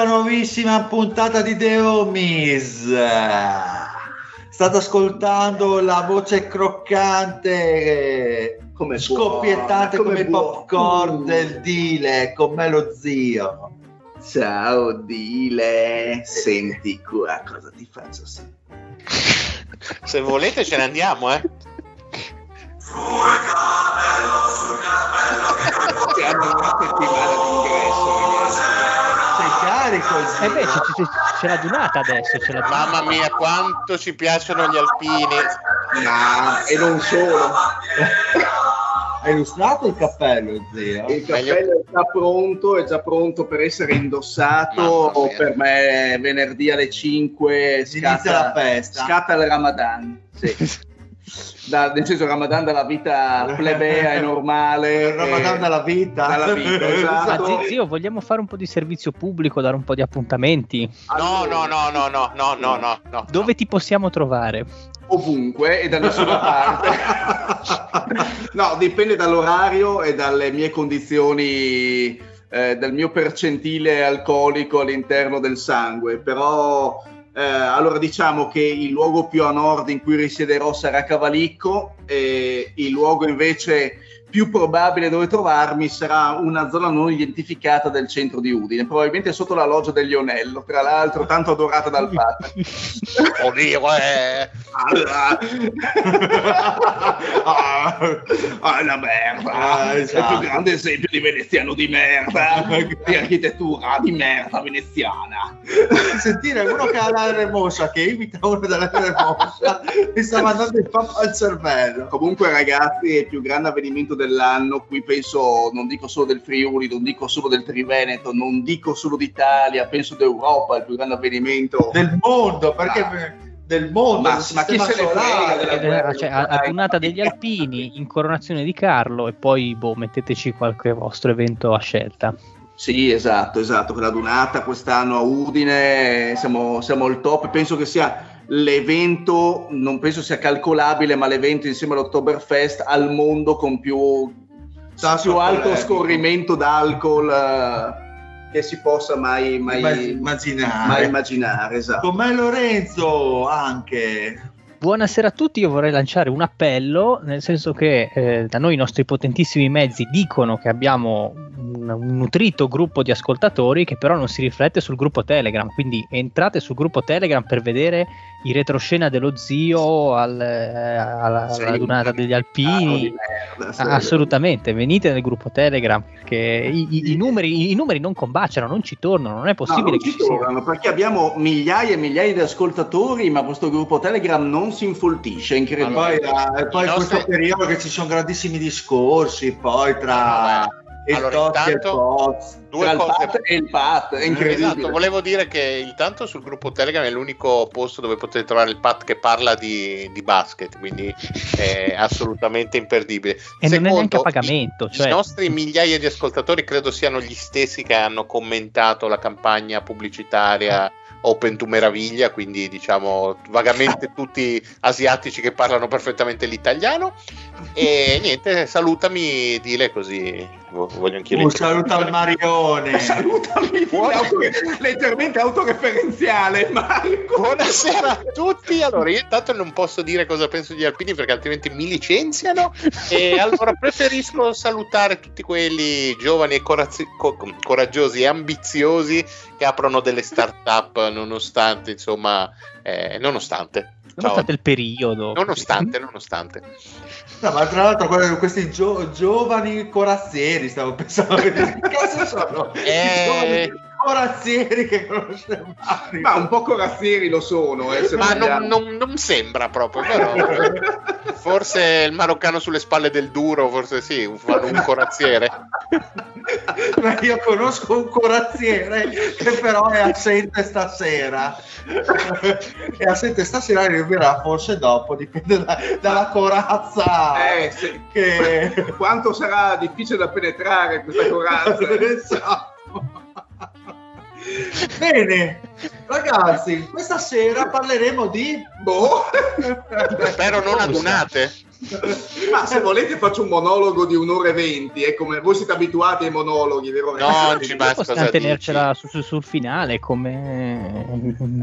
questa nuovissima puntata di The Homies. State ascoltando la voce croccante, Come scoppiettante buona, come, come popcorn buona. del Dile, con me lo zio. Ciao Dile, senti qua cosa ti faccio sentire. Se volete ce ne andiamo, eh. Siamo una settimana di ingresso, ragazzi. Carico, zio? Eh beh, c'è, c'è- c'è la dunata adesso, c'è la. Mamma mia, quanto ci piacciono gli alpini. Ma e non solo. Hai illustrato il cappello, zio? Il cappello è già pronto, è già pronto per essere indossato. Mia. Per me venerdì alle 5 Inizia scatta, la festa. scatta il Ramadan. Sì. da, nel senso Ramadan dalla vita plebea e normale. Ramadan eh, dalla vita. Dalla vita esatto. esatto. Ma zio, vogliamo fare un po' di servizio pubblico, dare un po' di appuntamenti? No, no, no, no, no, no, no, no. no Dove no. ti possiamo trovare? Ovunque e da nessuna parte. no, dipende dall'orario e dalle mie condizioni, eh, dal mio percentile alcolico all'interno del sangue, però eh, allora diciamo che il luogo più a nord in cui risiederò sarà Cavalicco e il luogo invece più probabile dove trovarmi sarà una zona non identificata del centro di Udine, probabilmente sotto la loggia del Lionello, tra l'altro tanto adorata dal padre. Oddio, eh. Ah, ah, ah, la merda, Ah, è il esatto. più grande esempio di veneziano di merda, di architettura di merda veneziana. Sentire uno che ha la remossa che imita uno della remossa mi sta mandando il papà al cervello. Comunque ragazzi è il più grande avvenimento dell'anno, qui penso, non dico solo del Friuli, non dico solo del Triveneto, non dico solo d'Italia, penso d'Europa, il più grande avvenimento. Del mondo, perché Ah. del mondo, Ma- ma chi se ne frega solare. Eh, cioè, a, a degli Alpini, incoronazione di Carlo e poi boh, metteteci qualche vostro evento a scelta. Sì, esatto, esatto, quella dunata quest'anno a Udine, siamo, siamo al top, penso che sia l'evento, non penso sia calcolabile, ma l'evento insieme all'Oktoberfest al mondo con più, Tasso più alto polemico. scorrimento d'alcol eh, che si possa mai, mai, Immag- immaginare. mai immaginare, esatto. Con me Lorenzo anche. Buonasera a tutti, io vorrei lanciare un appello, nel senso che eh, da noi i nostri potentissimi mezzi dicono che abbiamo un, un nutrito gruppo di ascoltatori che però non si riflette sul gruppo Telegram, quindi entrate sul gruppo Telegram per vedere i retroscena dello zio al- eh, alla, alla donata degli Ah, Alpini. di merda. Ah, Assolutamente, venite nel gruppo Telegram perché i, i- i numeri, i numeri non combaciano, non ci tornano, non è No, possibile non che ci ci tornano, perché abbiamo migliaia e migliaia di ascoltatori, ma questo gruppo Telegram non si infoltisce, è incredibile. poi, e poi I in questo nostri- periodo che ci sono grandissimi discorsi, poi tra Allora, Totti e il intanto-. Due Tra il cose. Pat e il Pat, è incredibile. Esatto, volevo dire che intanto sul gruppo Telegram è l'unico posto dove potete trovare il pat che parla di, di basket, quindi è assolutamente imperdibile. E non è neanche a i- pagamento, I, cioè- nostri migliaia di ascoltatori credo siano gli stessi che hanno commentato la campagna pubblicitaria Open to Meraviglia, quindi diciamo vagamente tutti asiatici che parlano perfettamente l'italiano. E niente, salutami, dile così voglio anch'io Un saluto al Marione. Salutami, autore- leggermente autoreferenziale, Marco. Buonasera a tutti. Allora, io intanto non posso dire cosa penso degli alpini perché altrimenti mi licenziano. E allora preferisco salutare tutti quelli giovani e corazzi- co- coraggiosi e ambiziosi che aprono delle start-up nonostante, insomma, eh, nonostante. Ciao. Nonostante il periodo. Nonostante, nonostante. No, ma tra l'altro questi gio- giovani corazzieri, stavo pensando, che cazzo sono? Eh. Corazzieri che conosce Mario. Ma un po' corazzieri lo sono, eh, Ma non, non- non sembra proprio, però forse il maroccano sulle spalle del duro, forse sì, un, un corazziere. Ma io conosco un corazziere che però è assente stasera. è assente stasera arriverà forse dopo, dipende da- dalla corazza. Eh, sì. Che... Quanto sarà difficile da penetrare questa corazza? Esatto. Bene, ragazzi, questa sera parleremo di... boh. Spero non adunate. Ma se volete faccio un monologo di un'ora e venti, è come voi siete abituati ai monologhi, vero? No, non ci basta. Possiamo tenercela su- su- sul finale come,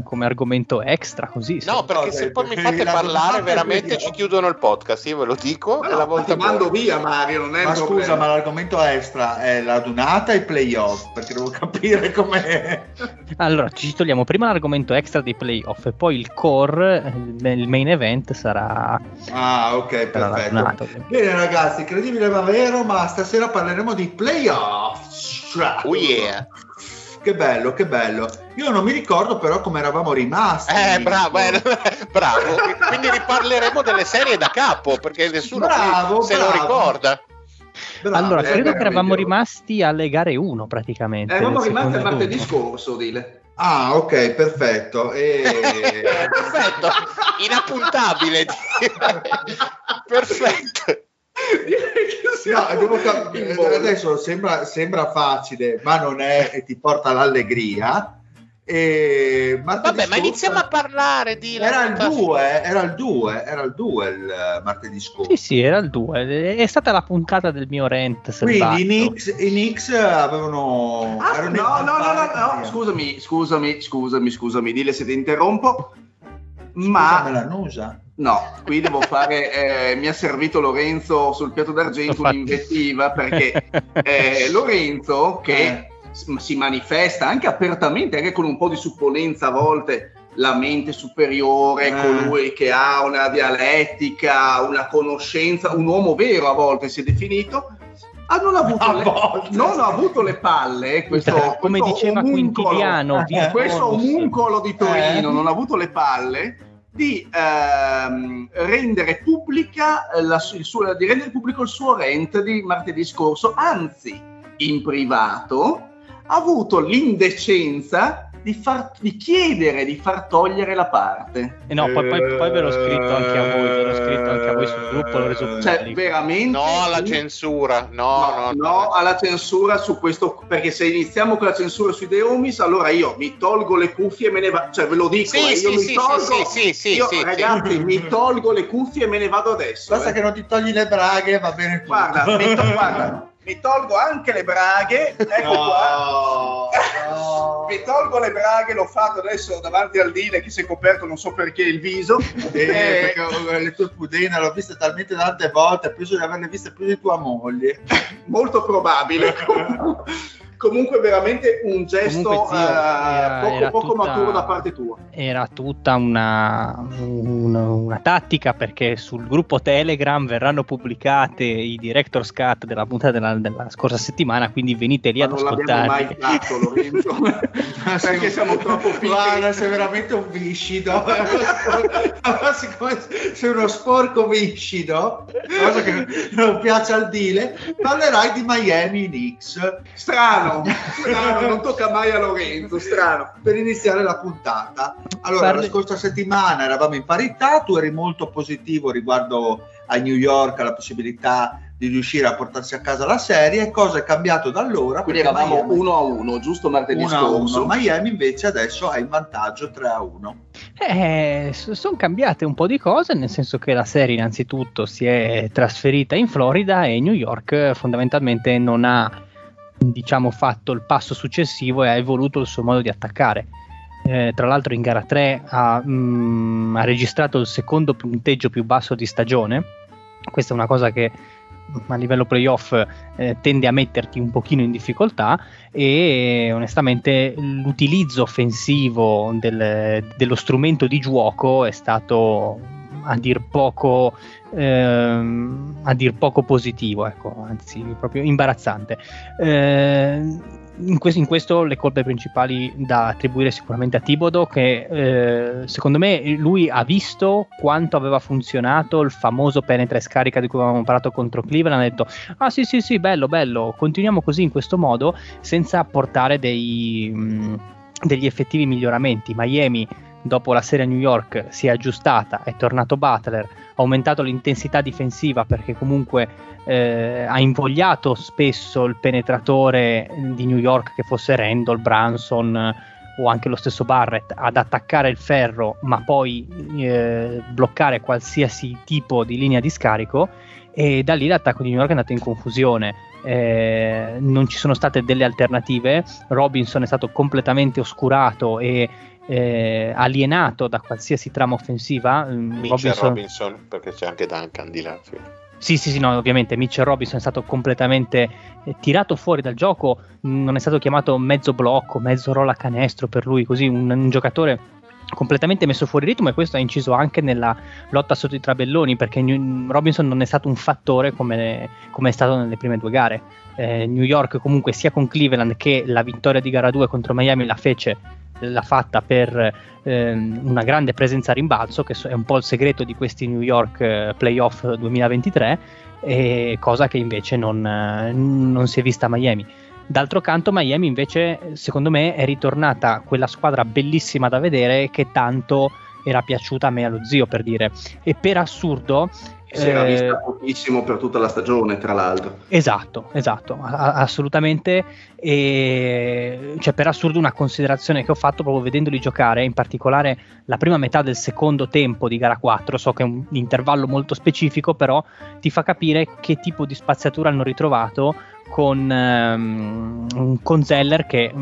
come argomento extra, così. No, perché se poi mi fate la parlare veramente ci chiudono il podcast, io ve lo dico. No, la volta ti mando via Mario, non è Ma scusa, problema. ma l'argomento extra è la dunata e i playoff, perché devo capire com'è. Allora, ci togliamo prima l'argomento extra dei playoff e poi il core, eh, il main event sarà, Ah, ok, perfetto. Bene ragazzi, incredibile ma vero, ma stasera parleremo di playoff. Oh yeah. Che bello, che bello. Io non mi ricordo però come eravamo rimasti. Eh, bravo, eh, bravo. Quindi riparleremo delle serie da capo, perché nessuno Bravo, se lo bravo. ricorda. Bravo, allora, eh, credo che eravamo rimasti alle gare 1 praticamente. Eravamo rimasti il secondo martedì scorso, dile. Ah, ok, perfetto. E... Perfetto, inappuntabile. Perfetto. No, cap- adesso sembra, sembra facile, ma non è e ti porta all'allegria. E martedì Vabbè, ma iniziamo a parlare di... Era il 2, era il 2, era il 2 il eh, martedì scorso. Sì, sì, era il 2. È stata la puntata del mio rent. Quindi i Knicks, i Knicks avevano... Ah, no, no, no, no, no, scusami, scusami, scusami, scusami, dile se ti interrompo. Ma no, qui devo fare, eh, mi ha servito Lorenzo sul piatto d'argento un'invettiva perché eh, Lorenzo che Eh. Si manifesta anche apertamente, anche con un po' di supponenza a volte, la mente superiore, Eh. colui che ha una dialettica, una conoscenza, un uomo vero a volte si è definito, ha non avuto, A le, non ha avuto le palle, questo, Come questo diceva omuncolo, Quintiliano, Eh, questo omuncolo di Torino Eh. non ha avuto le palle di ehm, rendere pubblica eh, la il suo, di rendere pubblico il suo rent di martedì scorso, anzi in privato ha avuto l'indecenza di, far, di chiedere di far togliere la parte. Eh no, poi, poi- poi ve l'ho scritto anche a voi, ve l'ho scritto anche a voi sul gruppo, l'ho reso Cioè, pubblico. veramente... No alla censura, no, no, No, no, alla censura su questo, perché se iniziamo con la censura sui The Homies, allora io mi tolgo le cuffie e me ne vado, cioè ve lo dico, Sì, eh, sì, io mi sì, tolgo, sì, sì, sì, io, sì, sì. ragazzi, mi tolgo le cuffie e me ne vado adesso. Basta eh. che non ti togli le braghe, va bene tutto. Guarda, mi, to- guarda, mi tolgo anche le braghe, ecco qua. No, no. Mi tolgo le braghe, l'ho fatto adesso davanti al Dile che si è coperto non so perché il viso. Eh, perché le tue pudine l'ho viste talmente tante volte, penso di averle viste più di tua moglie. molto probabile. Comunque veramente un gesto Comunque, zio, eh, era- poco, era poco tutta- maturo da parte tua. Era tutta una, una, una tattica perché sul gruppo Telegram verranno pubblicate i director's cut della puntata della, della scorsa settimana, quindi venite lì Ma ad non l'abbiamo mai fatto, Lorenzo. perché siamo troppo piccoli. Guarda, sei veramente un viscido. Sei uno sporco viscido, cosa che non piace al Dile, parlerai di Miami Knicks Strano, strano, non tocca mai a Lorenzo, strano. per iniziare la puntata. Allora, Parli- la scorsa settimana eravamo in parità, tu eri molto positivo riguardo a New York, alla possibilità di riuscire a portarsi a casa la serie. Cosa è cambiato da allora? Quindi eravamo 1 a 1, giusto martedì scorso. Miami invece adesso ha il vantaggio 3 a 1. Eh, sono cambiate un po' di cose, nel senso che la serie innanzitutto si è trasferita in Florida e New York fondamentalmente non ha diciamo fatto il passo successivo e ha evoluto il suo modo di attaccare. Eh, tra l'altro in gara 3 ha, mh, mm, ha registrato il secondo punteggio più basso di stagione. Questa è una cosa che a livello playoff eh, tende a metterti un pochino in difficoltà e onestamente l'utilizzo offensivo del, dello strumento di gioco è stato a dir poco ehm, a dir poco positivo ecco, anzi proprio imbarazzante. Eh, in, questo, in, questo, le colpe principali da attribuire sicuramente a Tibodo che eh, secondo me lui ha visto quanto aveva funzionato il famoso penetra e scarica di cui avevamo parlato contro Cleveland ha detto ah sì sì sì bello bello continuiamo così in questo modo senza portare dei, mh, degli effettivi miglioramenti. Miami dopo la serie a New York si è aggiustata, è tornato Butler, ha aumentato l'intensità difensiva perché comunque eh, ha invogliato spesso il penetratore di New York che fosse Randall, Branson eh, o anche lo stesso Barrett ad attaccare il ferro ma poi eh, bloccare qualsiasi tipo di linea di scarico e da lì l'attacco di New York è andato in confusione. Eh, non ci sono state delle alternative. Robinson è stato completamente oscurato e eh, alienato da qualsiasi trama offensiva. Mm, Mitchell Robinson... Robinson, perché c'è anche Duncan di là. Sì, sì, sì, no, ovviamente Mitchell Robinson è stato completamente eh, tirato fuori dal gioco, non è stato chiamato mezzo blocco, mezzo rolla canestro per lui, così un, un giocatore completamente messo fuori ritmo e questo ha inciso anche nella lotta sotto i trabelloni perché New, Robinson non è stato un fattore come, come è stato nelle prime due gare. Eh, New York comunque sia con Cleveland che la vittoria di gara 2 contro Miami la fece l'ha fatta per ehm, una grande presenza a rimbalzo, che è un po' il segreto di questi New York eh, Playoff 2023, e cosa che invece non, non si è vista a Miami. D'altro canto, Miami invece, secondo me, è ritornata quella squadra bellissima da vedere che tanto era piaciuta a me e allo zio, per dire. E per assurdo, si era eh, vista pochissimo per tutta la stagione, tra l'altro. Esatto, esatto, a- assolutamente. E cioè, per assurdo, una considerazione che ho fatto proprio vedendoli giocare, in particolare la prima metà del secondo tempo di gara 4. So che è un intervallo molto specifico, però ti fa capire che tipo di spaziatura hanno ritrovato con um, un Zeller che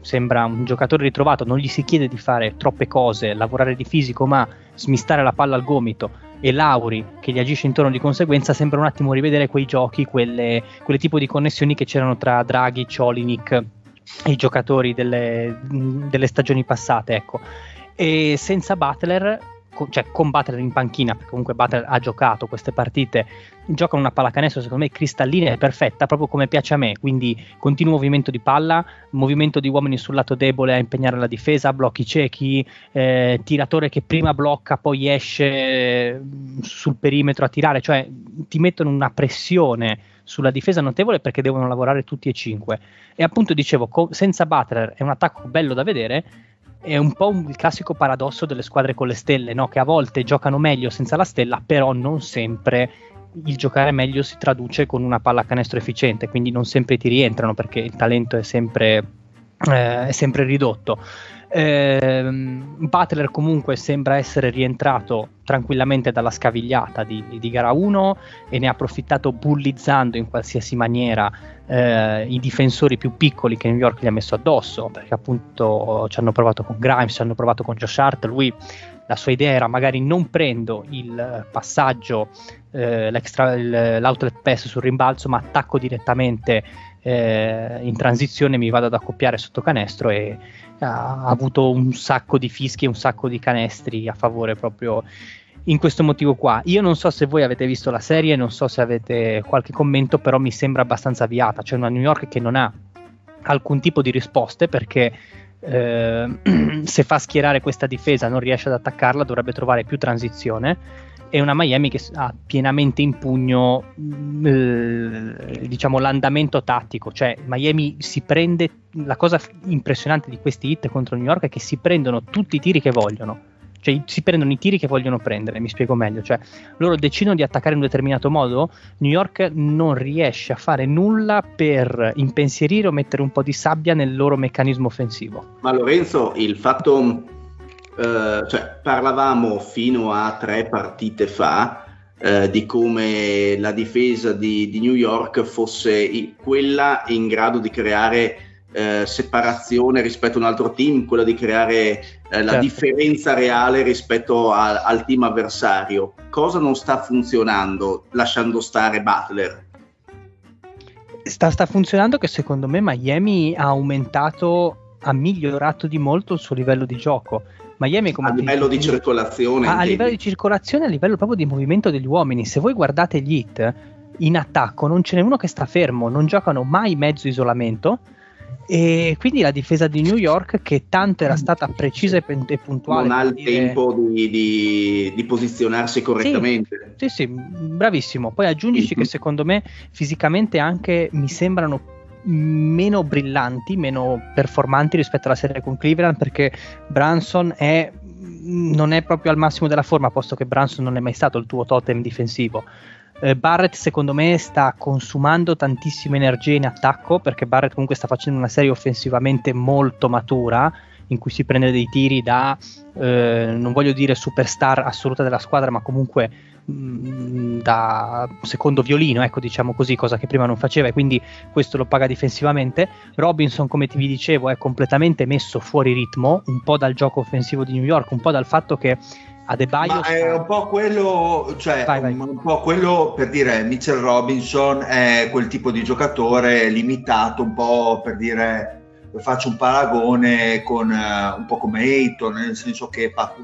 sembra un giocatore ritrovato, non gli si chiede di fare troppe cose, lavorare di fisico, ma smistare la palla al gomito e Lauri che gli agisce intorno di conseguenza, sembra un attimo rivedere quei giochi, quelle, quelle tipo di connessioni che c'erano tra Draghi, Colinik e i giocatori delle, delle stagioni passate. Ecco. E senza Butler cioè con Butler in panchina, perché comunque Butler ha giocato queste partite, giocano una pallacanestro secondo me cristallina e perfetta, proprio come piace a me, quindi continuo movimento di palla, movimento di uomini sul lato debole a impegnare la difesa, blocchi ciechi, eh, tiratore che prima blocca, poi esce mm, sul perimetro a tirare, cioè ti mettono una pressione sulla difesa notevole perché devono lavorare tutti e cinque. E appunto dicevo, co- senza Butler è un attacco bello da vedere, è un po' il classico paradosso delle squadre con le stelle, no? che a volte giocano meglio senza la stella, però non sempre il giocare meglio si traduce con una pallacanestro efficiente, quindi non sempre ti rientrano perché il talento è sempre, eh, è sempre ridotto. Eh, Butler comunque sembra essere rientrato tranquillamente dalla scavigliata di, di, gara 1 e ne ha approfittato bullizzando in qualsiasi maniera eh, i difensori più piccoli che New York gli ha messo addosso perché appunto ci hanno provato con Grimes, ci hanno provato con Josh Hart lui la sua idea era magari non prendo il passaggio eh, l'outlet pass sul rimbalzo ma attacco direttamente eh, in transizione mi vado ad accoppiare sotto canestro e ha avuto un sacco di fischi e un sacco di canestri a favore proprio in questo motivo qua. Io non so se voi avete visto la serie, non so se avete qualche commento, però mi sembra abbastanza avviata. C'è una New York che non ha alcun tipo di risposte perché eh, se fa schierare questa difesa non riesce ad attaccarla, dovrebbe trovare più transizione e una Miami che ha pienamente in pugno mm, eh, diciamo l'andamento tattico. Cioè Miami si prende la cosa impressionante di questi hit contro New York è che si prendono tutti i tiri che vogliono. Cioè si prendono i tiri che vogliono prendere, mi spiego meglio, cioè loro decidono di attaccare in un determinato modo, New York non riesce a fare nulla per impensierire o mettere un po' di sabbia nel loro meccanismo offensivo. Ma Lorenzo, il fatto, eh, cioè parlavamo fino a tre partite fa eh, di come la difesa di, di New York fosse quella in grado di creare eh, separazione rispetto a un altro team, quella di creare eh, la certo. differenza reale rispetto a, al team avversario. Cosa non sta funzionando lasciando stare Butler? Sta, sta funzionando che secondo me Miami ha aumentato, ha migliorato di molto il suo livello di gioco. Miami come a livello di circolazione. A, a livello di circolazione, a livello proprio di movimento degli uomini. Se voi guardate gli hit in attacco, non ce n'è uno che sta fermo, non giocano mai mezzo isolamento e quindi la difesa di New York, che tanto era stata precisa e puntuale, non ha il dire... tempo di, di, di, posizionarsi correttamente. Sì, sì, sì bravissimo. Poi aggiungici mm-hmm. che secondo me fisicamente anche mi sembrano meno brillanti, meno performanti rispetto alla serie con Cleveland perché Branson è, non è proprio al massimo della forma, posto che Branson non è mai stato il tuo totem difensivo. Eh, Barrett secondo me sta consumando tantissima energia in attacco perché Barrett comunque sta facendo una serie offensivamente molto matura in cui si prende dei tiri da, eh, non voglio dire superstar assoluta della squadra, ma comunque da secondo violino, ecco diciamo così, cosa che prima non faceva e quindi questo lo paga difensivamente. Robinson, come ti vi dicevo, è completamente messo fuori ritmo, un po' dal gioco offensivo di New York, un po' dal fatto che Adebayo Ma è un po' quello, cioè vai, vai. un po' quello per dire Mitchell Robinson è quel tipo di giocatore limitato, un po' per dire faccio un paragone con uh, un po' come Ayton, nel senso che fa,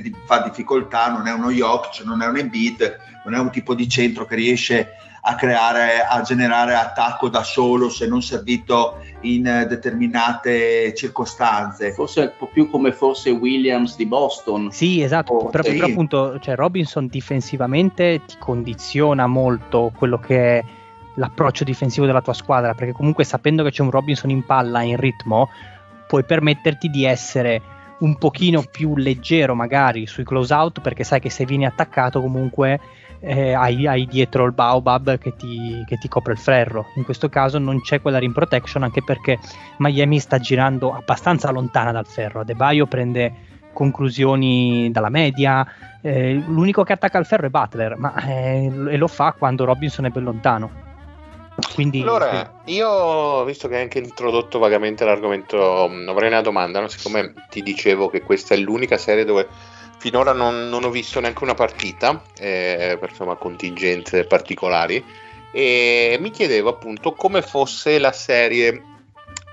di, fa difficoltà, non è uno Jokic, non è un Embiid, non è un tipo di centro che riesce a creare, a generare attacco da solo se non servito in determinate circostanze. Forse un po' più come forse Williams di Boston. Sì, esatto, oh, però, sì. però, appunto cioè Robinson difensivamente ti condiziona molto quello che è l'approccio difensivo della tua squadra, perché comunque sapendo che c'è un Robinson in palla in ritmo, puoi permetterti di essere un pochino più leggero magari sui close out perché sai che se vieni attaccato comunque eh, hai, hai, dietro il baobab che ti, che ti, copre il ferro. In questo caso non c'è quella rim protection anche perché Miami sta girando abbastanza lontana dal ferro. Adebayo prende conclusioni dalla media. Eh, l'unico che attacca il ferro è Butler, ma eh, e lo fa quando Robinson è ben lontano. Quindi, allora, sì. io visto che hai anche introdotto vagamente l'argomento, mm, avrei una domanda, no? siccome ti dicevo che questa è l'unica serie dove finora non, non ho visto neanche una partita, eh, per insomma contingenze particolari, e mi chiedevo appunto come fosse la serie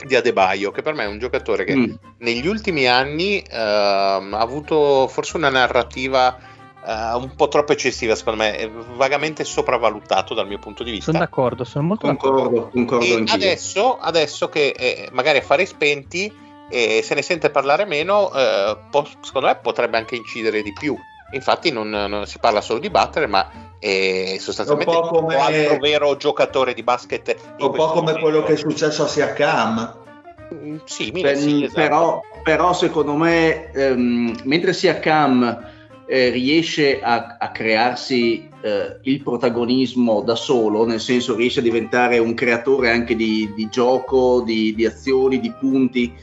di Adebayo, che per me è un giocatore che mm. negli ultimi anni eh, ha avuto forse una narrativa Uh, un po' troppo eccessiva, secondo me, è vagamente sopravvalutato dal mio punto di vista. Sono d'accordo, sono molto concordo, d'accordo. Concordo adesso, adesso, che eh, magari affari spenti e se ne sente parlare meno, eh, po- secondo me potrebbe anche incidere di più. Infatti non, non si parla solo di battere, ma è sostanzialmente un po' come un altro vero giocatore di basket. Un po' come momento. quello che è successo a Siakam. Mm, simile, per, sì, esatto. però, però, secondo me, ehm, mentre Siakam eh, riesce a, a crearsi eh, il protagonismo da solo, nel senso riesce a diventare un creatore anche di, di gioco, di, di, azioni, di punti.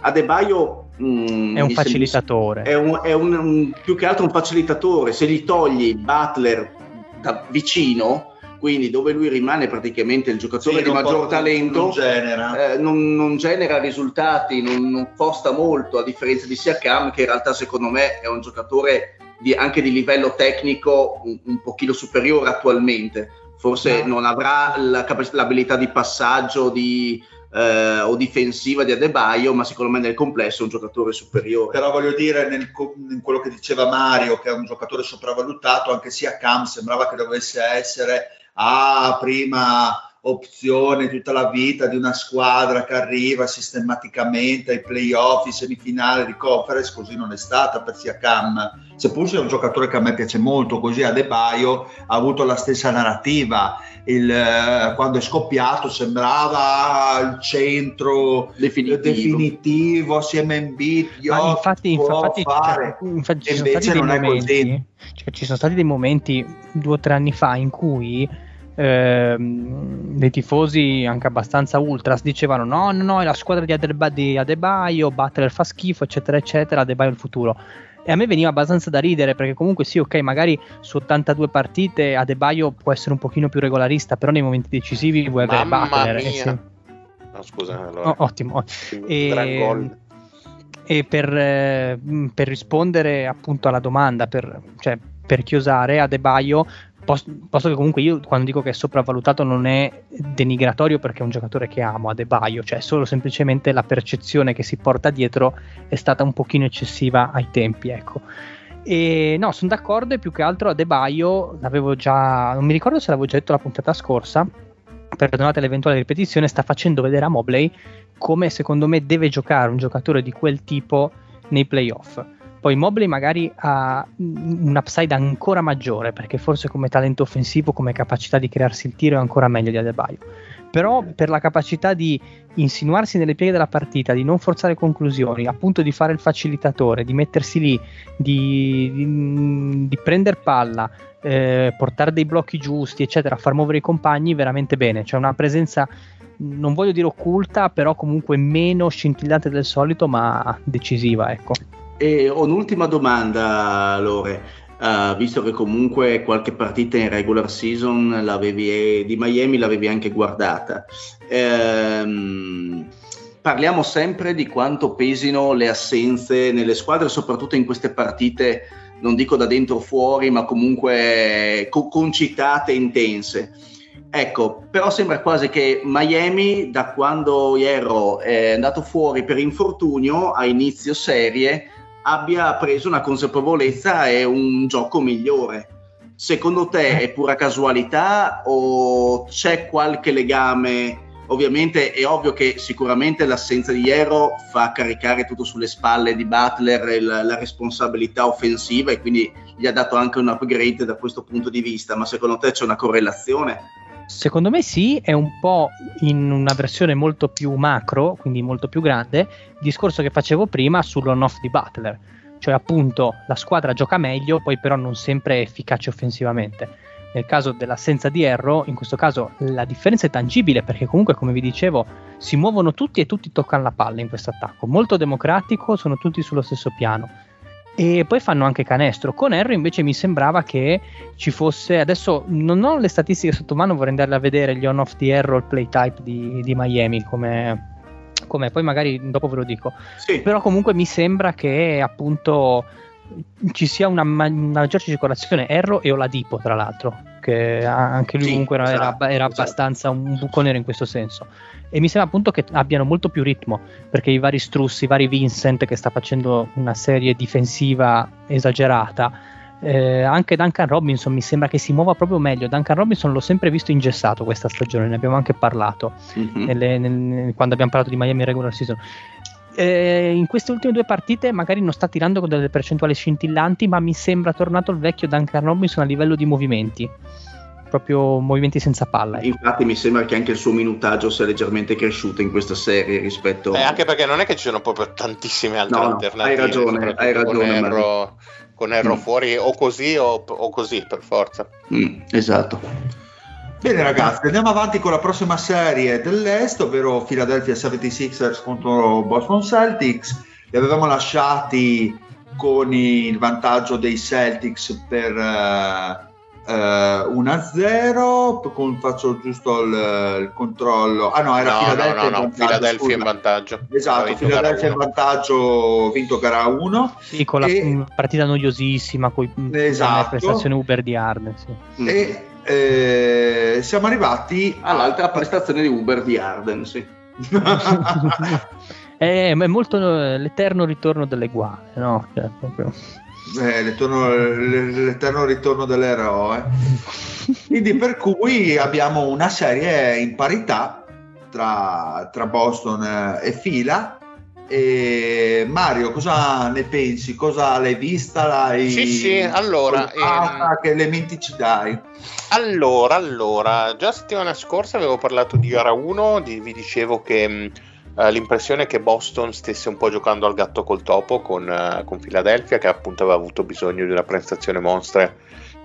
Adebayo mm, è un facilitatore. È, un, è un, un, più che altro un facilitatore. Se gli togli Butler da vicino, quindi dove lui rimane praticamente il giocatore sì, di maggior talento, non genera. Eh, non, non genera risultati, non, non, costa molto, a differenza di Siakam, che in realtà secondo me è un giocatore di, anche di livello tecnico un, un pochino superiore attualmente. Forse no. non avrà la, l'abilità di passaggio di, eh, o difensiva di Adebayo, ma secondo me nel complesso è un giocatore superiore. Però voglio dire, nel, in quello che diceva Mario, che è un giocatore sopravvalutato, anche sia Cam sembrava che dovesse essere ah, prima opzione tutta la vita di una squadra che arriva sistematicamente ai playoff, in semifinale di conference, così non è stata per Siakam. Seppur sia un giocatore che a me piace molto, così Adebayo ha avuto la stessa narrativa. Il, eh, quando è scoppiato sembrava il centro Definitivo. definitivo assieme a Embiid. Infatti, infatti, fare. cioè, infatti invece non è momenti, così. cioè, ci sono stati dei momenti due o tre anni fa in cui ehm, dei tifosi anche abbastanza ultras dicevano no, no, no, è la squadra di, Adeba- di Adebayo, Butler fa schifo, eccetera, eccetera, Adebayo è il futuro. E a me veniva abbastanza da ridere perché comunque sì, ok, magari su 82 partite Adebayo può essere un pochino più regolarista, però nei momenti decisivi vuoi avere Mamma Butler. eh, mia. sì. No, scusa, allora. Oh, ottimo. Gran gol. E per, eh, per rispondere appunto alla domanda, per, cioè, per chiosare Adebayo, pos- posto che comunque io quando dico che è sopravvalutato non è denigratorio perché è un giocatore che amo Adebayo, cioè solo semplicemente la percezione che si porta dietro è stata un pochino eccessiva ai tempi, ecco. E no, sono d'accordo e più che altro Adebayo, l'avevo già, non mi ricordo se l'avevo già detto la puntata scorsa, perdonate l'eventuale ripetizione, sta facendo vedere a Mobley come secondo me deve giocare un giocatore di quel tipo nei playoff. Poi Mobley magari ha un upside ancora maggiore perché forse come talento offensivo, come capacità di crearsi il tiro è ancora meglio di Adebayo. Però per la capacità di insinuarsi nelle pieghe della partita, di non forzare conclusioni, appunto di fare il facilitatore, di mettersi lì, di, di, di prendere palla, eh, portare dei blocchi giusti, eccetera, far muovere i compagni veramente bene. C'è una presenza, non voglio dire occulta, però comunque meno scintillante del solito, ma decisiva, ecco. E ho un'ultima domanda, Lore. Uh, visto che comunque qualche partita in regular season l'avevi, di Miami l'avevi anche guardata, ehm, parliamo sempre di quanto pesino le assenze nelle squadre, soprattutto in queste partite, non dico da dentro o fuori, ma comunque co- concitate e intense. Ecco, però sembra quasi che Miami, da quando Hierro è andato fuori per infortunio a inizio serie, abbia preso una consapevolezza e un gioco migliore. Secondo te è pura casualità o c'è qualche legame? Ovviamente è ovvio che sicuramente l'assenza di Hierro fa caricare tutto sulle spalle di Butler la, la responsabilità offensiva e quindi gli ha dato anche un upgrade da questo punto di vista, ma secondo te c'è una correlazione? Secondo me sì, è un po' in una versione molto più macro, quindi molto più grande, il discorso che facevo prima sull'on-off di Butler. Cioè appunto la squadra gioca meglio, poi però non sempre è efficace offensivamente. Nel caso dell'assenza di Erro, in questo caso la differenza è tangibile perché comunque, come vi dicevo, si muovono tutti e tutti toccano la palla in questo attacco. Molto democratico, sono tutti sullo stesso piano e poi fanno anche canestro. Con Erro invece mi sembrava che ci fosse, adesso non ho le statistiche sotto mano, vorrei andarle a vedere gli on-off di Erro, il play type di, di Miami, come com'è, poi magari dopo ve lo dico. Sì. Però comunque mi sembra che appunto ci sia una, ma- una maggiore circolazione Erro e Oladipo tra l'altro che anche lui Sì, comunque era, esatto, era esatto. abbastanza un buco nero in questo senso e mi sembra appunto che abbiano molto più ritmo perché i vari Strussi, i vari Vincent che sta facendo una serie difensiva esagerata eh, anche Duncan Robinson mi sembra che si muova proprio meglio Duncan Robinson l'ho sempre visto ingessato questa stagione ne abbiamo anche parlato Mhm. nelle- nel- quando abbiamo parlato di Miami regular season. Eh, in queste ultime due partite magari non sta tirando con delle percentuali scintillanti, ma mi sembra tornato il vecchio Duncan Robinson a livello di movimenti, proprio movimenti senza palla. ecco. Infatti mi sembra che anche il suo minutaggio sia leggermente cresciuto in questa serie rispetto Eh, anche perché non è che ci sono proprio tantissime altre No, alternative. hai ragione, hai ragione, Con Erro, con Erro Mm. fuori o così o, o così per forza. Mm, esatto. Bene ragazzi, andiamo avanti con la prossima serie dell'Est, ovvero Philadelphia 76ers contro Boston Celtics. Li avevamo lasciati con il vantaggio dei Celtics per eh, eh, 1-0, con, faccio giusto il, il controllo. Ah no, era no, Philadelphia no, in no, no, vantaggio, Philadelphia in vantaggio. Esatto, Philadelphia in vantaggio, vinto gara 1. Sì, con la E- una partita noiosissima, con Esatto. la prestazione Uber di Arden. Sì. Mm. E eh, siamo arrivati All'altra prestazione di Uber di Arden, sì. è, è molto eh, l'eterno ritorno delle guane, no? Cioè, proprio- eh, l'eterno ritorno dell'eroe. Quindi per cui abbiamo una serie in parità tra, tra Boston e Fila. E Mario, cosa ne pensi? Cosa l'hai vista? L'hai sì, sì, allora, ehm... che elementi ci dai? Allora, allora, già settimana scorsa avevo parlato di gara 1, di, vi dicevo che mh, uh, l'impressione è che Boston stesse un po' giocando al gatto col topo con, uh, con Philadelphia, che appunto aveva avuto bisogno di una prestazione mostra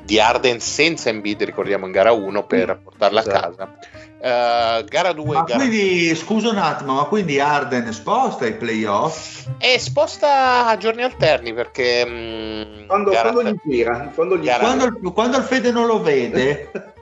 di Arden senza Embiid, ricordiamo in gara 1, per mm, portarla esatto. a casa. Uh, gara 2 ma gara... quindi scusa un attimo ma quindi Arden sposta ai playoff? è sposta a giorni alterni perché mh, mm, quando, quando gli tira quando, gli quando, il, quando il Fede non lo vede?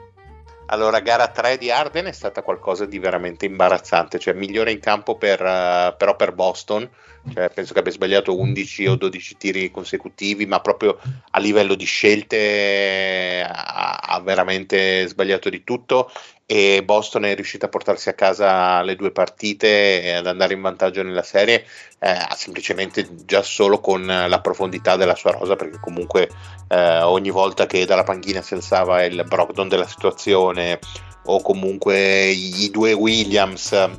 Allora, gara 3 di Arden è stata qualcosa di veramente imbarazzante, cioè migliore in campo per, uh, però per Boston, cioè, penso che abbia sbagliato 11 o 12 tiri consecutivi, ma proprio a livello di scelte ha, ha veramente sbagliato di tutto e Boston è riuscita a portarsi a casa le due partite e ad andare in vantaggio nella serie eh, semplicemente già solo con la profondità della sua rosa perché comunque eh, ogni volta che dalla panchina si alzava il Brogdon della situazione o comunque i, due Williams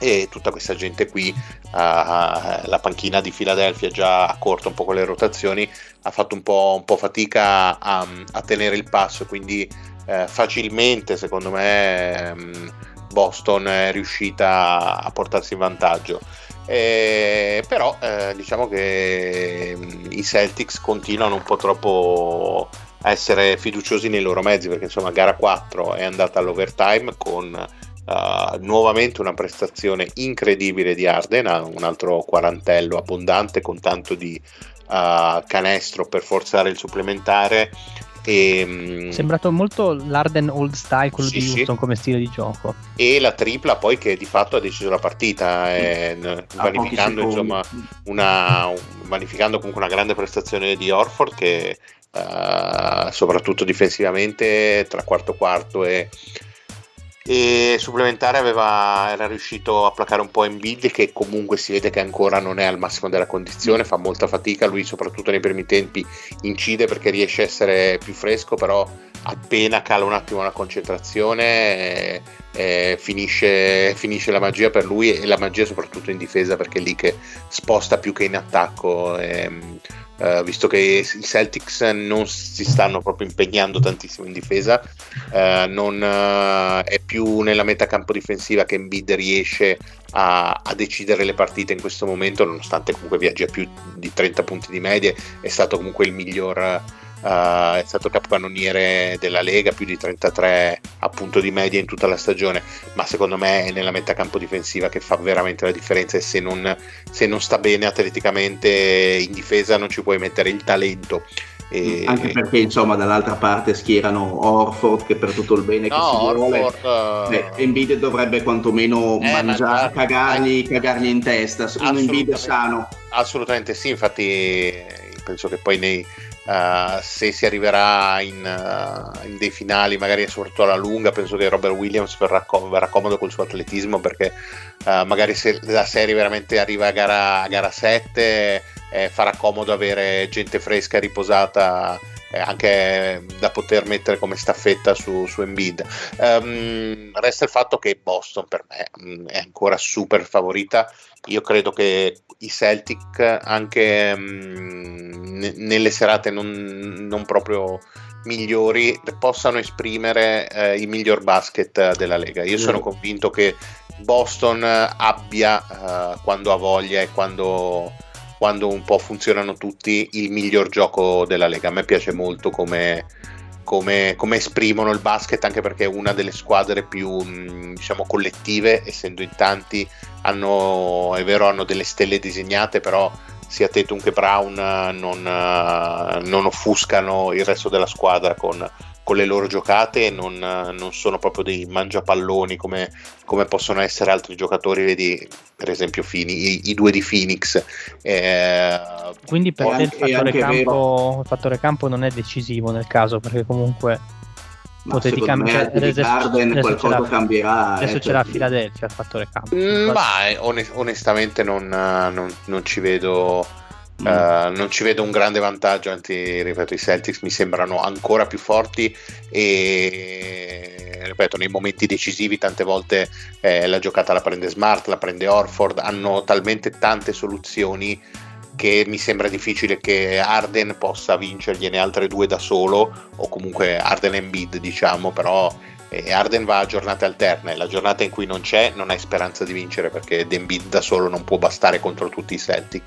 e tutta questa gente qui uh, la panchina di Philadelphia già a corto un po' con le rotazioni ha fatto un po', un po fatica a, a, tenere il passo quindi eh, facilmente secondo me um, Boston è riuscita a portarsi in vantaggio. Eh, però eh, diciamo che um, i Celtics continuano un po' troppo a essere fiduciosi nei loro mezzi perché insomma gara 4 è andata all'overtime con Uh, nuovamente una prestazione incredibile di Arden, un altro quarantello abbondante con tanto di uh, canestro per forzare il supplementare e, mm, Sembrato molto l'Arden old style, quello sì, di Houston sì. come stile di gioco. E la tripla poi che di fatto ha deciso la partita, eh, vanificando, insomma, una, vanificando comunque una grande prestazione di Orford che uh, soprattutto difensivamente tra quarto quarto e e supplementare aveva, era riuscito a placare un po' Embiid che comunque si vede che ancora non è al massimo della condizione, fa molta fatica, lui soprattutto nei primi tempi incide perché riesce a essere più fresco, però appena cala un attimo la concentrazione eh, eh, finisce, finisce, la magia per lui e la magia soprattutto in difesa perché è lì che sposta più che in attacco. Eh, Uh, visto che i Celtics non si stanno proprio impegnando tantissimo in difesa, uh, non, uh, è più nella metacampo difensiva che Embiid riesce a, a, decidere le partite in questo momento, nonostante comunque viaggi a più di 30 punti di media, è stato comunque il miglior Uh, è stato capocannoniere della Lega, più di 33 appunto di media in tutta la stagione, ma secondo me è nella metà campo difensiva che fa veramente la differenza e se non, se non sta bene atleticamente in difesa non ci puoi mettere il talento. E... Anche perché insomma dall'altra parte schierano Orford che per tutto il bene no, che si Orford, vuole eh, Embiid dovrebbe quantomeno eh, mangiare, cagargli, cagargli in testa un Embiid sano assolutamente sì infatti penso che poi nei, Uh, se si arriverà in, uh, in, dei finali, magari soprattutto alla lunga, penso che Robert Williams verrà, com- verrà comodo col suo atletismo perché uh, magari se la serie veramente arriva a gara, a gara 7 eh, farà comodo avere gente fresca, riposata. Eh, anche da poter mettere come staffetta su, su Embiid. Um, resta il fatto che Boston per me um, è ancora super favorita. Io credo che i Celtic anche um, nelle serate non, non, proprio migliori possano esprimere eh, il miglior basket della Lega. Io sono convinto che Boston abbia uh, quando ha voglia e quando, quando, un po' funzionano tutti il miglior gioco della Lega. A me piace molto come, come, come esprimono il basket anche perché è una delle squadre più diciamo collettive essendo in tanti hanno, è vero, hanno delle stelle disegnate, però sia Tatum che Brown non, non offuscano il resto della squadra con, con le loro giocate non, non, sono proprio dei mangiapalloni come, come, possono essere altri giocatori, vedi per esempio Fini, i, i, due di Phoenix. Eh, Quindi per te il fattore, campo, il fattore campo non è decisivo nel caso perché comunque ipoteticamente adesso, Garden adesso qualcosa cambierà adesso eh, c'era a Filadelfia il fattore campo mm, ma onestamente non, non, non, ci vedo Uh, non ci vedo un grande vantaggio, anzi, ripeto, i Celtics mi sembrano ancora più forti e ripeto, nei momenti decisivi tante volte eh, la giocata la prende Smart, la prende Orford, hanno talmente tante soluzioni che mi sembra difficile che Arden possa vincergliene altre due da solo o comunque Arden e Bid diciamo, però e Arden va a giornate alterne, la giornata in cui non c'è non hai speranza di vincere perché Denbid da solo non può bastare contro tutti i Celtic.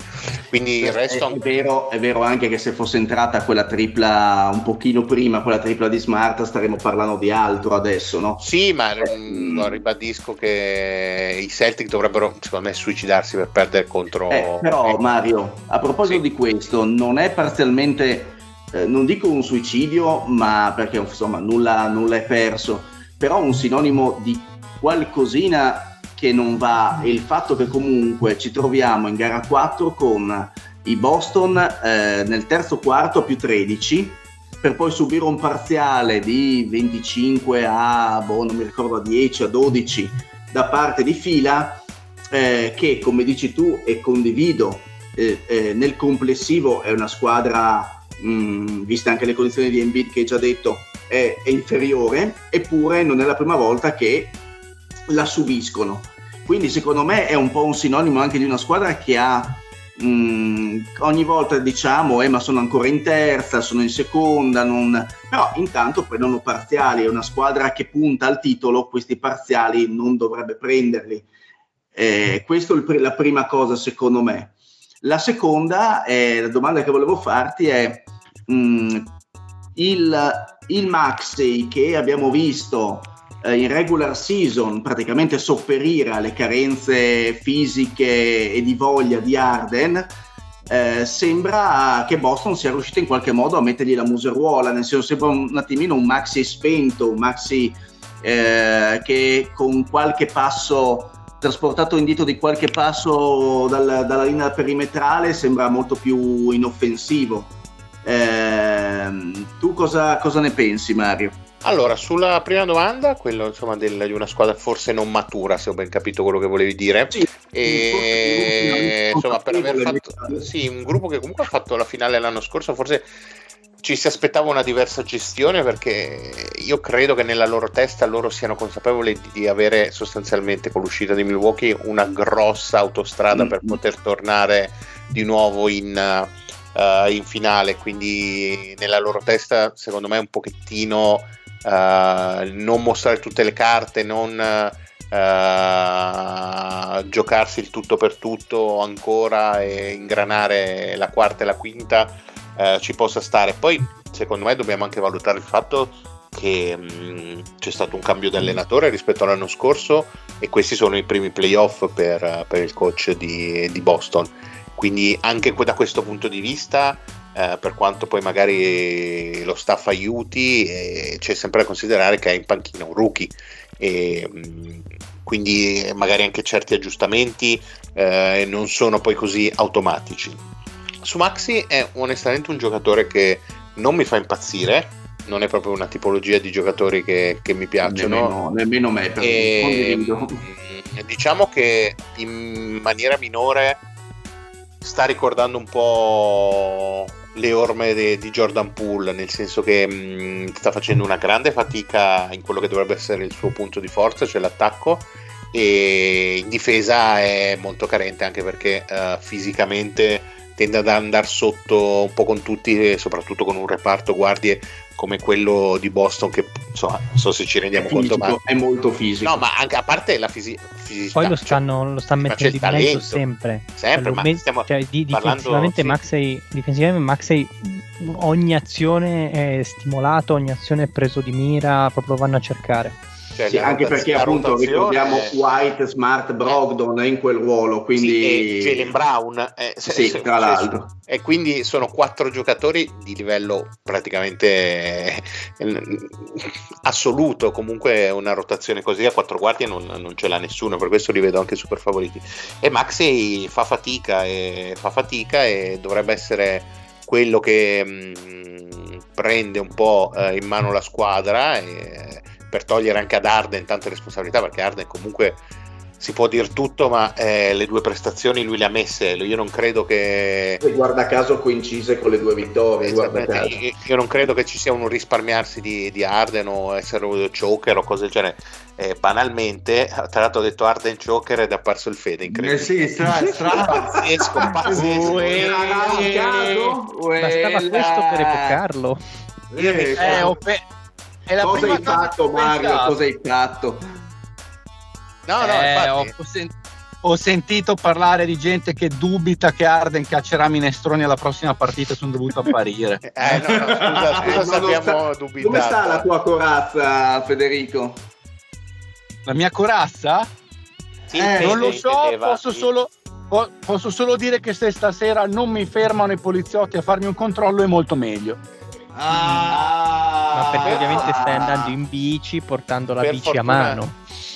Quindi il resto... È, è, vero, è vero anche che se fosse entrata quella tripla un pochino prima, quella tripla di Smart, staremmo parlando di altro adesso, no? Sì, ma eh, mm. ribadisco che i Celtic dovrebbero secondo me suicidarsi per perdere contro... Eh, però Mario, a proposito sì. di questo, non è parzialmente... Eh, non dico un suicidio, ma perché insomma nulla, nulla è perso però un sinonimo di qualcosina che non va. È il fatto che comunque ci troviamo in gara 4 con i Boston eh, nel terzo quarto a più 13 per poi subire un parziale di 25 a, boh, non mi ricordo, a 10, a 12 da parte di fila eh, che come dici tu e condivido eh, eh nel complessivo è una squadra mh, mm, viste anche le condizioni di Embiid che hai già detto è, è inferiore, eppure non è la prima volta che la subiscono. Quindi secondo me è un po' un sinonimo anche di una squadra che ha mm, ogni volta diciamo eh, ma sono ancora in terza, sono in seconda, non... però intanto prendono parziali, è una squadra che punta al titolo, questi parziali non dovrebbe prenderli. Eh, questa è la prima cosa secondo me. La seconda, eh, la domanda che volevo farti è mm, il, il Maxey che abbiamo visto eh, in regular season praticamente sopperire alle carenze fisiche e di voglia di Arden, eh, sembra che Boston sia riuscito in qualche modo a mettergli la museruola, nel senso sembra un attimino un Maxi spento, un Maxi eh, che con qualche passo trasportato in dito di qualche passo dal, dalla linea perimetrale sembra molto più inoffensivo. Eh, tu cosa, cosa, ne pensi, Mario? Allora, sulla prima domanda, quello insomma del, di una squadra forse non matura, se ho ben capito quello che volevi dire. Sì, e, insomma, per aver fatto sì, un gruppo che comunque ha fatto la finale l'anno scorso, forse ci si aspettava una diversa gestione perché io credo che nella loro testa loro siano consapevoli di, avere sostanzialmente con l'uscita di Milwaukee una grossa autostrada mm. per poter tornare di nuovo in uh, in finale, quindi nella loro testa secondo me un pochettino uh, non mostrare tutte le carte, non uh, giocarsi il tutto per tutto ancora e ingranare la quarta e la quinta ci possa stare. Poi secondo me dobbiamo anche valutare il fatto che mm, c'è stato un cambio di allenatore rispetto all'anno scorso e questi sono i primi playoff per, per il coach di, di Boston quindi anche da questo punto di vista, eh, per quanto poi magari lo staff aiuti, eh, c'è sempre da considerare che è in panchina un rookie. E, mm, quindi magari anche certi aggiustamenti eh, non sono poi così automatici. Su Maxi è onestamente un giocatore che non mi fa impazzire, non è proprio una tipologia di giocatori che, che mi piacciono. Nemmeno, nemmeno me, per e, mm, diciamo che in maniera minore sta ricordando un po' le orme de, di Jordan Poole, nel senso che mh, mm, sta facendo una grande fatica in quello che dovrebbe essere il suo punto di forza, cioè l'attacco, e in difesa è molto carente anche perché uh, fisicamente tende ad andare sotto un po' con tutti, soprattutto con un reparto guardie come quello di Boston che insomma, non so se ci rendiamo fisico, conto ma è molto fisico. No ma anche a parte la fisi- fisicità poi lo cioè, stanno cioè, lo sta mettendo di mezzo sempre. Sempre cioè, ma stiamo cioè, di, parlando, difensivamente, sì. Maxey, difensivamente Maxey ogni azione è stimolato ogni azione è preso di mira proprio vanno a cercare cioè, sì, anche perché appunto ricordiamo White, Smart, Brogdon in quel ruolo, quindi... Sì, Jalen Brown. Eh, se, sì, se, tra l'altro. Se, e quindi sono quattro giocatori di livello praticamente eh, assoluto, comunque una rotazione così a quattro guardie non, non, ce l'ha nessuno, per questo li vedo anche super favoriti. E Maxi fa fatica e fa fatica e dovrebbe essere quello che mh, mm, prende un po' eh, in mano la squadra e per togliere anche ad Arden tante responsabilità, perché Arden comunque si può dire tutto, ma eh, le due prestazioni lui le ha messe. Io non credo che. E guarda caso coincise con le due vittorie. Guarda caso. Io, non credo che ci sia un risparmiarsi di, di Arden o essere un choker o cose del genere. Eh, banalmente, tra l'altro ho detto Arden choker ed è apparso il Fede. Incredibile. Eh sì, stra, stra. pazzesco, pazzesco. Bastava questo per evocarlo. Eh, Eh, ho pe- è la cosa prima hai fatto Mario? pensato. Cosa hai fatto? No, no, Eh, infatti. ho, sen- ho sentito parlare di gente che dubita che Arden caccerà minestroni alla prossima partita e sono dovuto apparire. Eh, no, no, scusa, scusa Eh, se abbiamo sta- dubitato. Come sta la tua corazza, Federico? La mia corazza? Sì, Eh, non lo so, intendeva, posso sì. solo, po- posso solo dire che se stasera non mi fermano i poliziotti a farmi un controllo è molto meglio. Ah, Ma perché Ah. ovviamente stai andando in bici portando la bici fortuna. a mano.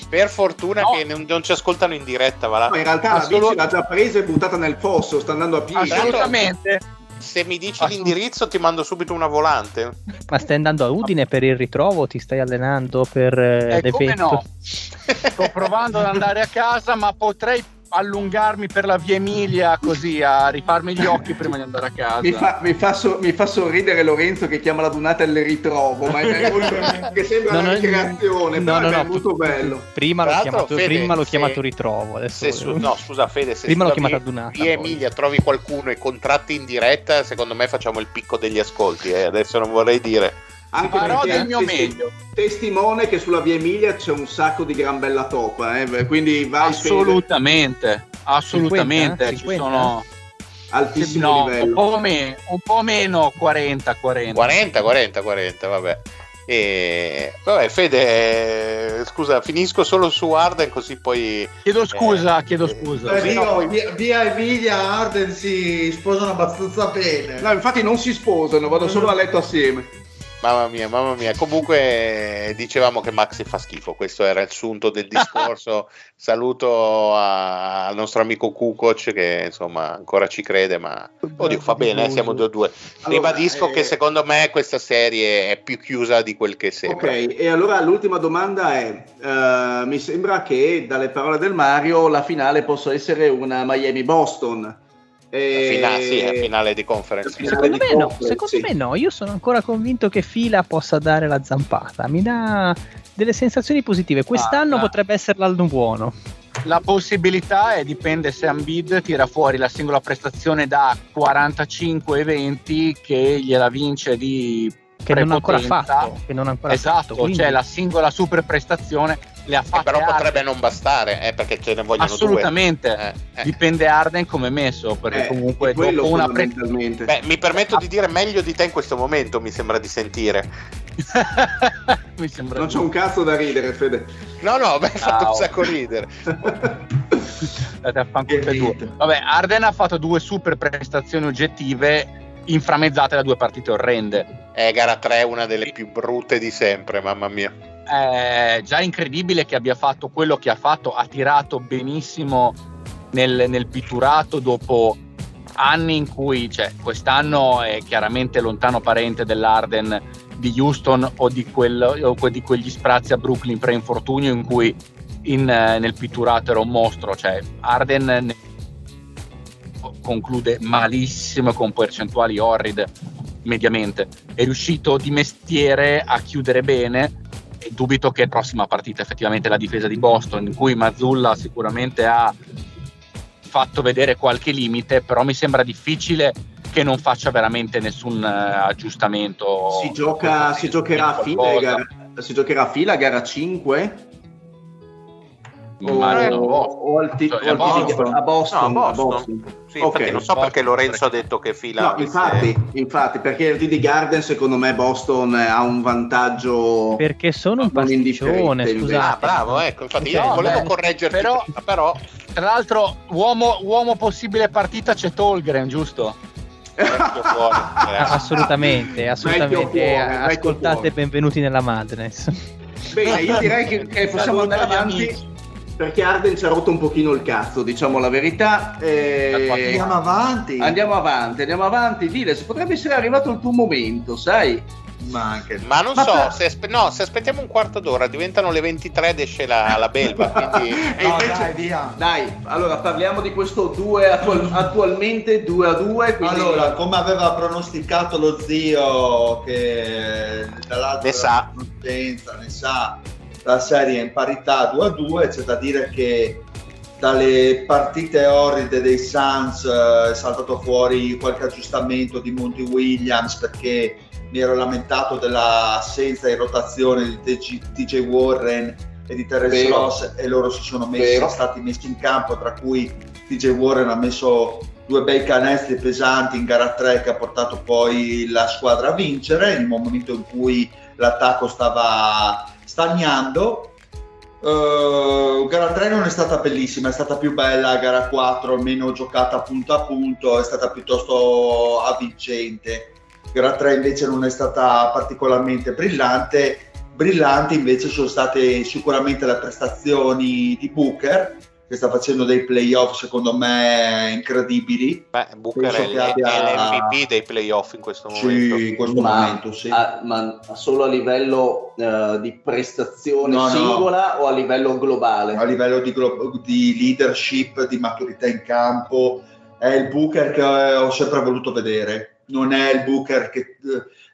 Per fortuna No. che non, non ci ascoltano in diretta, va là. No, in realtà la Assolu- bici l'ha già presa e buttata nel fosso, sta andando a piedi. Assolutamente. Se mi dici Assolut- l'indirizzo ti mando subito una volante. Ma stai andando a Udine per il ritrovo? Ti stai allenando per eh, Eh, come l'evento? no? Sto provando ad andare a casa, ma potrei allungarmi per la via Emilia così a rifarmi gli occhi prima di andare a casa. Mi fa, mi, fa so- mi fa sorridere Lorenzo che chiama la Donata il ritrovo, ma è molto, che sembra No, una no, ricreazione, no, però no, è no, molto tu- bello. Prima l'ho chiamato, Fede, prima l'ho se- chiamato ritrovo. Adesso Se su- no, scusa Fede, se Prima l'ho chiamata via- Dunata, via poi. Emilia trovi qualcuno e contratti in diretta, secondo me facciamo il picco degli ascolti. eh. Adesso non vorrei dire. Anche Farò del mio testi- meglio. testimone che sulla via Emilia c'è un sacco di gran bella topa, eh, quindi vai Assolutamente, assolutamente. 50? Ci 50? sono altissimo no, un livello. po, me- un po' meno 40, 40. 40, 40, 40, vabbè. E vabbè, Fede, eh, scusa, finisco solo su Arden così poi Chiedo scusa, Eh, chiedo eh, scusa. No, poi- via, via Emilia e Arden si sposano abbastanza bene. No, infatti non si sposano, vado solo a letto assieme. Mamma mia, mamma mia. Comunque dicevamo che Maxi fa schifo, questo era il sunto del discorso. Saluto a- al nostro amico Kukoc che insomma ancora ci crede, ma oddio, fa bene, eh, siamo 2-2. Allora, Ribadisco eh, che secondo me questa serie è più chiusa di quel che sembra. Ok, e allora l'ultima domanda è, eh, mi sembra che dalle parole del Mario la finale possa essere una Miami-Boston. E- Fina- sì, è finale di conference. Finale Secondo di me no, conference, secondo sì. me no, io sono ancora convinto che Fila possa dare la zampata, mi dà delle sensazioni positive, quest'anno Ah, potrebbe essere l'anno buono. La possibilità è dipende se Ambid tira fuori la singola prestazione da 45 eventi che gliela vince di Che non ha ancora fatto, che non ha ancora Esatto, fatto, quindi- cioè la singola super prestazione le ha Eh, fatte però potrebbe Arden. non bastare, eh, perché ce ne vogliono Assolutamente. due. Eh, eh. Dipende Arden come è messo, perché Eh, comunque dopo una pre-. Beh, mi permetto di dire meglio di te in questo momento, mi sembra di sentire. mi sembra non c'è un cazzo da ridere, Fede. No, no, mi ha fatto Ciao. un sacco ridere. Andate a fanculo. Vabbè, Arden ha fatto due super prestazioni oggettive inframmezzate da due partite orrende. È gara 3, una delle più brutte di sempre, mamma mia. È già incredibile che abbia fatto quello che ha fatto, ha tirato benissimo nel, nel pitturato dopo anni in cui, cioè, quest'anno è chiaramente lontano parente dell'Arden di Houston o di, quel- o di quegli sprazzi a Brooklyn pre-infortunio in cui in, eh, nel pitturato era un mostro, cioè Arden conclude malissimo con percentuali orride mediamente, è riuscito di mestiere a chiudere bene dubito che prossima partita effettivamente la difesa di Boston in cui Mazzulla sicuramente ha fatto vedere qualche limite però mi sembra difficile che non faccia veramente nessun eh, aggiustamento. Si, gioca, si giocherà a fila, gara, si giocherà a fila gara 5 o, Immagino. o al ti- Cioè, o al Boston. a Boston, No, a a Boston. Boston. Sì, Ok. infatti non so perché Lorenzo ha detto che fila. No, infatti, infatti, perché il TD Garden secondo me Boston ha un vantaggio Perché sono un pasticcione, invece. Ah, scusate. bravo, ecco, infatti io No, volevo beh, correggerti, però- però tra l'altro uomo, uomo possibile partita c'è Tolgren giusto? fuori. Eh. assolutamente, assolutamente. vecchio Ascoltate benvenuti nella Madness. Bene, io direi che, che possiamo andare avanti amici. Perché Arden ci ha rotto un pochino il cazzo, diciamo la verità. Eh, Andiamo avanti. Andiamo avanti, andiamo avanti. Diles, potrebbe essere arrivato il tuo momento, sai? ma anche Ma non Ma so, per- se, aspe- no, se aspettiamo un quarto d'ora diventano le 23 ed esce la, la belva, quindi... E No, invece- dai, via. Dai, allora parliamo di questo 2 attual- attualmente 2 a 2. Quindi... Allora, come aveva pronosticato lo zio che dall'altra Ne sa. conoscenza ne sa, la serie è in parità 2 a 2, c'è da dire che dalle partite orride dei Suns eh, è saltato fuori qualche aggiustamento di Monty Williams perché mi ero lamentato dell'assenza in rotazione di TJ Warren e di Terence. Ross e loro si sono messi, stati messi in campo tra cui TJ Warren ha messo due bei canestri pesanti in gara 3 che ha portato poi la squadra a vincere nel momento in cui l'attacco stava stagnando Uh, gara 3 non è stata bellissima, è stata più bella, gara 4 almeno giocata punto a punto, è stata piuttosto avvincente. Gara 3 invece non è stata particolarmente brillante, brillanti invece sono state sicuramente le prestazioni di Booker, che sta facendo dei playoff secondo me incredibili. Beh, Booker Penso è, che abbia- è l'MVP dei playoff in questo momento. Sì, in questo ma, momento sì. a- ma solo a livello eh, di prestazione No, no. singola o a livello globale? a livello di, glo- di leadership, di maturità in campo, è il Booker che ho sempre voluto vedere. Non è il Booker che,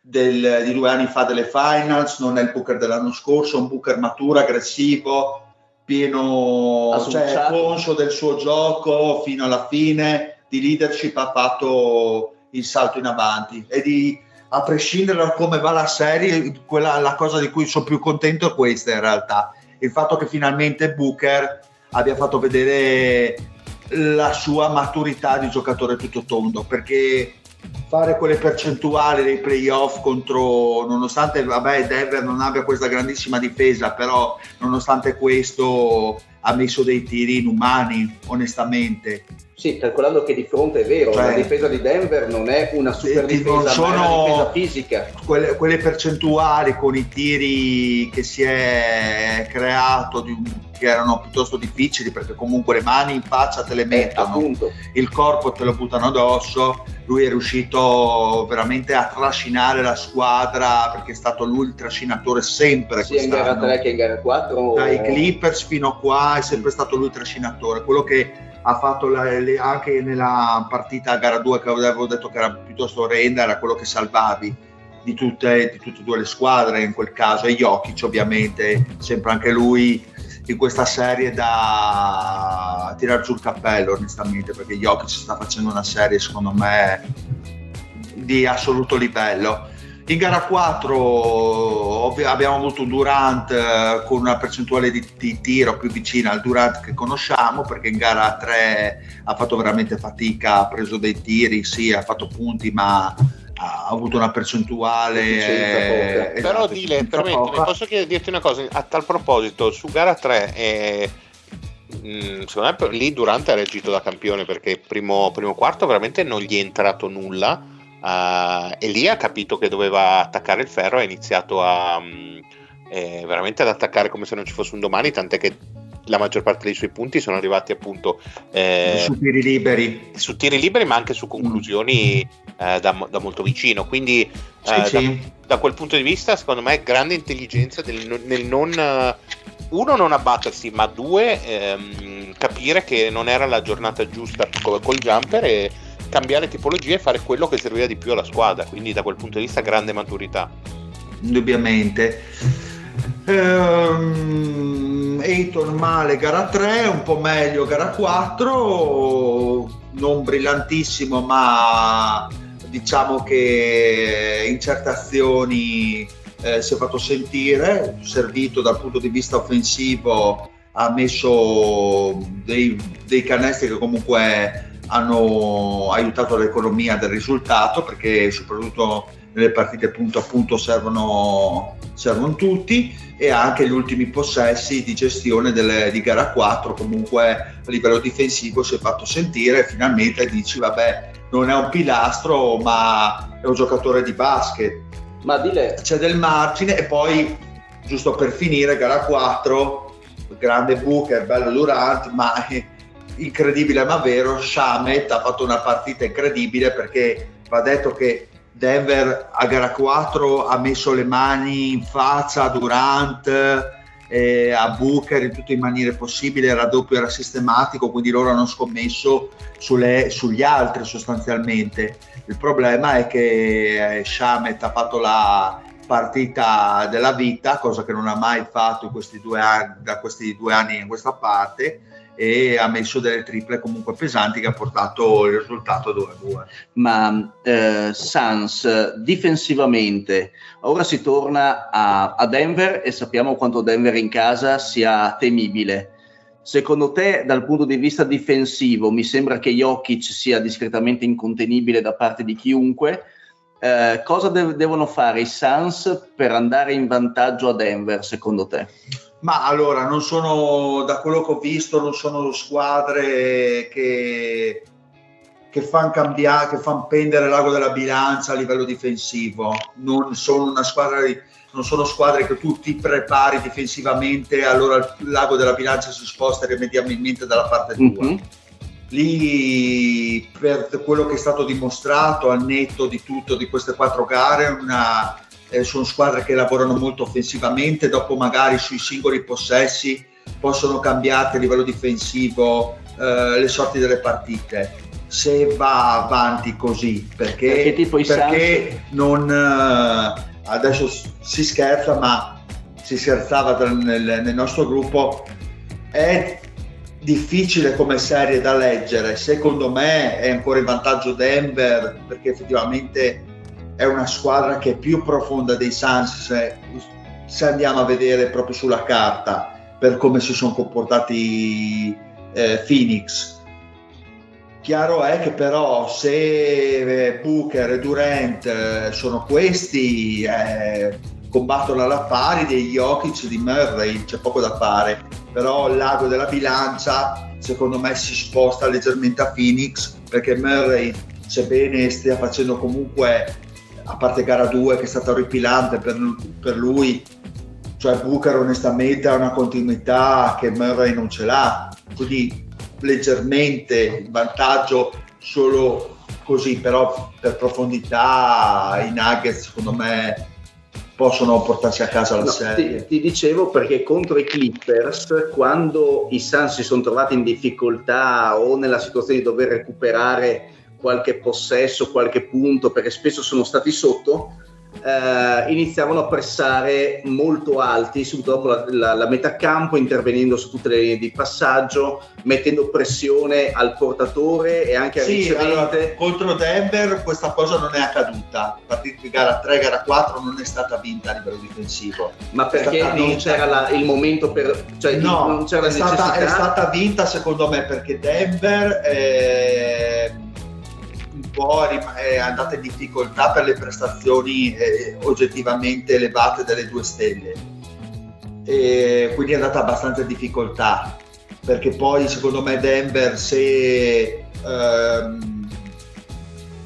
del- di due anni fa delle finals, non è il Booker dell'anno scorso, è un Booker maturo, aggressivo, pieno, cioè, conscio del suo gioco fino alla fine, di leadership ha fatto il salto in avanti. E di a prescindere da come va la serie, quella, la cosa di cui sono più contento è questa in realtà. Il fatto che finalmente Booker abbia fatto vedere la sua maturità di giocatore tutto tondo perché fare quelle percentuali dei playoff contro nonostante vabbè Denver non abbia questa grandissima difesa però nonostante questo ha messo dei tiri inumani onestamente Sì, calcolando che di fronte è vero, Cioè- la difesa di Denver non è una super Sì, non difesa, è sono- difesa fisica. quelle, quelle percentuali con i tiri che si è creato di che erano piuttosto difficili perché comunque le mani in faccia te le Eh, mettono appunto. il corpo te lo buttano addosso. Lui è riuscito veramente a trascinare la squadra perché è stato lui il trascinatore sempre Sia in gara quest'anno. 3 che in gara 4. Dai Clippers fino a qua è sempre stato lui il trascinatore. Quello che ha fatto la- le- anche nella partita a gara 2 che avevo detto che era piuttosto orrenda era quello che salvavi di tutte, di tutte e due le squadre in quel caso e Jokic ovviamente sempre anche lui in questa serie da tirare giù il cappello onestamente perché Jokic sta facendo una serie secondo me di assoluto livello in gara 4 ovvi- abbiamo avuto un Durant eh, con una percentuale di, di tiro più vicina al Durant che conosciamo perché in gara 3 ha fatto veramente fatica, ha preso dei tiri, sì, ha fatto punti ma ha avuto una percentuale eh, Però esatto, Dile, efficienza permettimi, posso dirti una cosa? A tal proposito, su gara 3, eh, mh, secondo me lì Durante ha reagito da campione perché primo, primo quarto veramente non gli è entrato nulla eh, e lì ha capito che doveva attaccare il ferro e ha iniziato a, mh, eh, veramente ad attaccare come se non ci fosse un domani, tant'è che la maggior parte dei suoi punti sono arrivati appunto eh, su tiri liberi. su tiri liberi ma anche su conclusioni eh, da, da molto vicino. Quindi sì, eh, sì. da, da quel punto di vista secondo me grande intelligenza del nel non eh, uno non abbattersi ma due ehm, capire che non era la giornata giusta co- col jumper e cambiare tipologia e fare quello che serviva di più alla squadra quindi da quel punto di vista grande maturità. Indubbiamente. Ehm, male gara 3, un po' meglio gara 4, non brillantissimo ma diciamo che in certe azioni eh, si è fatto sentire, servito dal punto di vista offensivo, ha messo dei, dei canestri che comunque hanno aiutato l'economia del risultato perché soprattutto nelle partite punto a punto servono, servono tutti e anche gli ultimi possessi di gestione delle- di gara 4 comunque a livello difensivo si è fatto sentire e finalmente dici vabbè non è un pilastro ma è un giocatore di basket. Ma dile, c'è del margine e poi giusto per finire gara 4 grande Booker bello Durant ma eh, incredibile ma vero Shamet ha fatto una partita incredibile perché va detto che Denver a gara 4 ha messo le mani in faccia a Durant, eh, a Booker in tutte le maniere possibili, il raddoppio era sistematico, quindi loro hanno scommesso sulle, sugli altri sostanzialmente. Il problema è che eh, Shamet ha fatto la partita della vita, cosa che non ha mai fatto questi anni, da questi due anni in questa parte, e ha messo delle triple comunque pesanti che ha portato il risultato 2-2. Ma eh, Sans difensivamente, ora si torna a, a, Denver e sappiamo quanto Denver in casa sia temibile. Secondo te, dal punto di vista difensivo, mi sembra che Jokic sia discretamente incontenibile da parte di chiunque. Eh, cosa de- devono fare i Suns per andare in vantaggio a Denver, secondo te? Ma allora, non sono, da quello che ho visto, non sono squadre che, che fanno cambiare, che fanno pendere l'ago della bilancia a livello difensivo. Non sono una squadra non sono squadre che tu ti prepari difensivamente, allora lago della bilancia si sposta irrimediabilmente dalla parte tua. Mm-hmm. Lì, per quello che è stato dimostrato, al netto di tutto di queste quattro gare, una, eh, sono squadre che lavorano molto offensivamente, dopo magari sui singoli possessi possono cambiare a livello difensivo eh, le sorti delle partite. Se va avanti così, perché, perché, perché non, eh, adesso si scherza, ma si scherzava nel, nel nostro gruppo, è difficile come serie da leggere. Secondo me è ancora in vantaggio Denver perché effettivamente è una squadra che è più profonda dei Suns se, andiamo a vedere proprio sulla carta per come si sono comportati eh, Phoenix. Chiaro è che però se eh, Booker e Durant eh, sono questi, eh, combattono alla pari dei Jokic di Murray, c'è poco da fare, però il lago della bilancia secondo me si sposta leggermente a Phoenix perché Murray sebbene stia facendo comunque a parte gara 2 che è stata orripilante per, per lui, cioè Booker onestamente ha una continuità che Murray non ce l'ha, quindi leggermente in vantaggio solo così, però per profondità i Nuggets secondo me possono portarsi a casa la no, serie. Ti, ti, dicevo perché contro i Clippers, quando i Suns si sono trovati in difficoltà o nella situazione di dover recuperare qualche possesso, qualche punto, perché spesso sono stati sotto, eh, iniziavano a pressare molto alti subito dopo la, la, la, metà campo, intervenendo su tutte le linee di passaggio, mettendo pressione al portatore e anche al sì, ricevente. Allora, contro Denver questa cosa non è accaduta, partita di gara 3, gara 4 non è stata vinta a livello difensivo. Ma perché non c'era la, il momento per... Cioè no, non c'era è, stata, è stata vinta secondo me perché Denver... Eh, po' è andata in difficoltà per le prestazioni eh, oggettivamente elevate delle due stelle. E quindi è andata abbastanza in difficoltà perché poi secondo me Denver se ehm,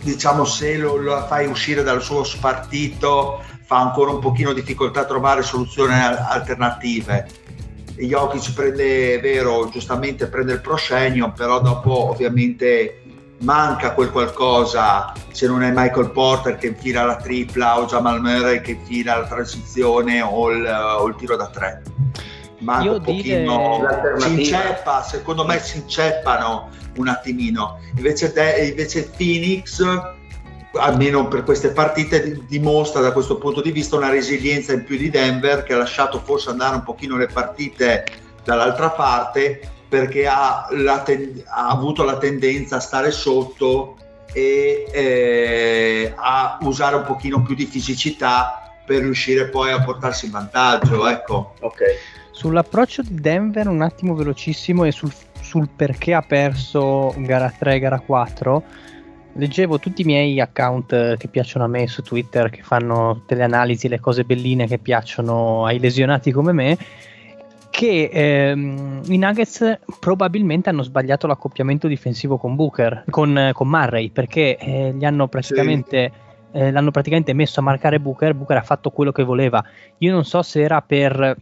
diciamo se lo, lo, fai uscire dal suo spartito fa ancora un pochino difficoltà a trovare soluzioni alternative Jokic prende, è vero, giustamente prende il proscenio, però dopo ovviamente manca quel qualcosa se non è Michael Porter che infila la tripla o Jamal Murray che infila la transizione o il, o il tiro da tre. Manca Io un pochino. dire... si inceppa secondo me si inceppano un attimino. Invece, de, invece Phoenix almeno per queste partite dimostra da questo punto di vista una resilienza in più di Denver che ha lasciato forse andare un pochino le partite dall'altra parte perché ha, ten- ha, avuto la tendenza a stare sotto e eh, a usare un pochino più di fisicità per riuscire poi a portarsi in vantaggio. Ecco. Okay. Sull'approccio di Denver, un attimo velocissimo, e sul, sul perché ha perso gara 3 gara 4 leggevo tutti i miei account che piacciono a me su Twitter, che fanno tutte le analisi, le cose belline che piacciono ai lesionati come me che ehm, i Nuggets probabilmente hanno sbagliato l'accoppiamento difensivo con Booker, con, con Murray, perché eh, gli hanno praticamente, sì. eh, l'hanno praticamente messo a marcare Booker, Booker ha fatto quello che voleva. Io non so se era per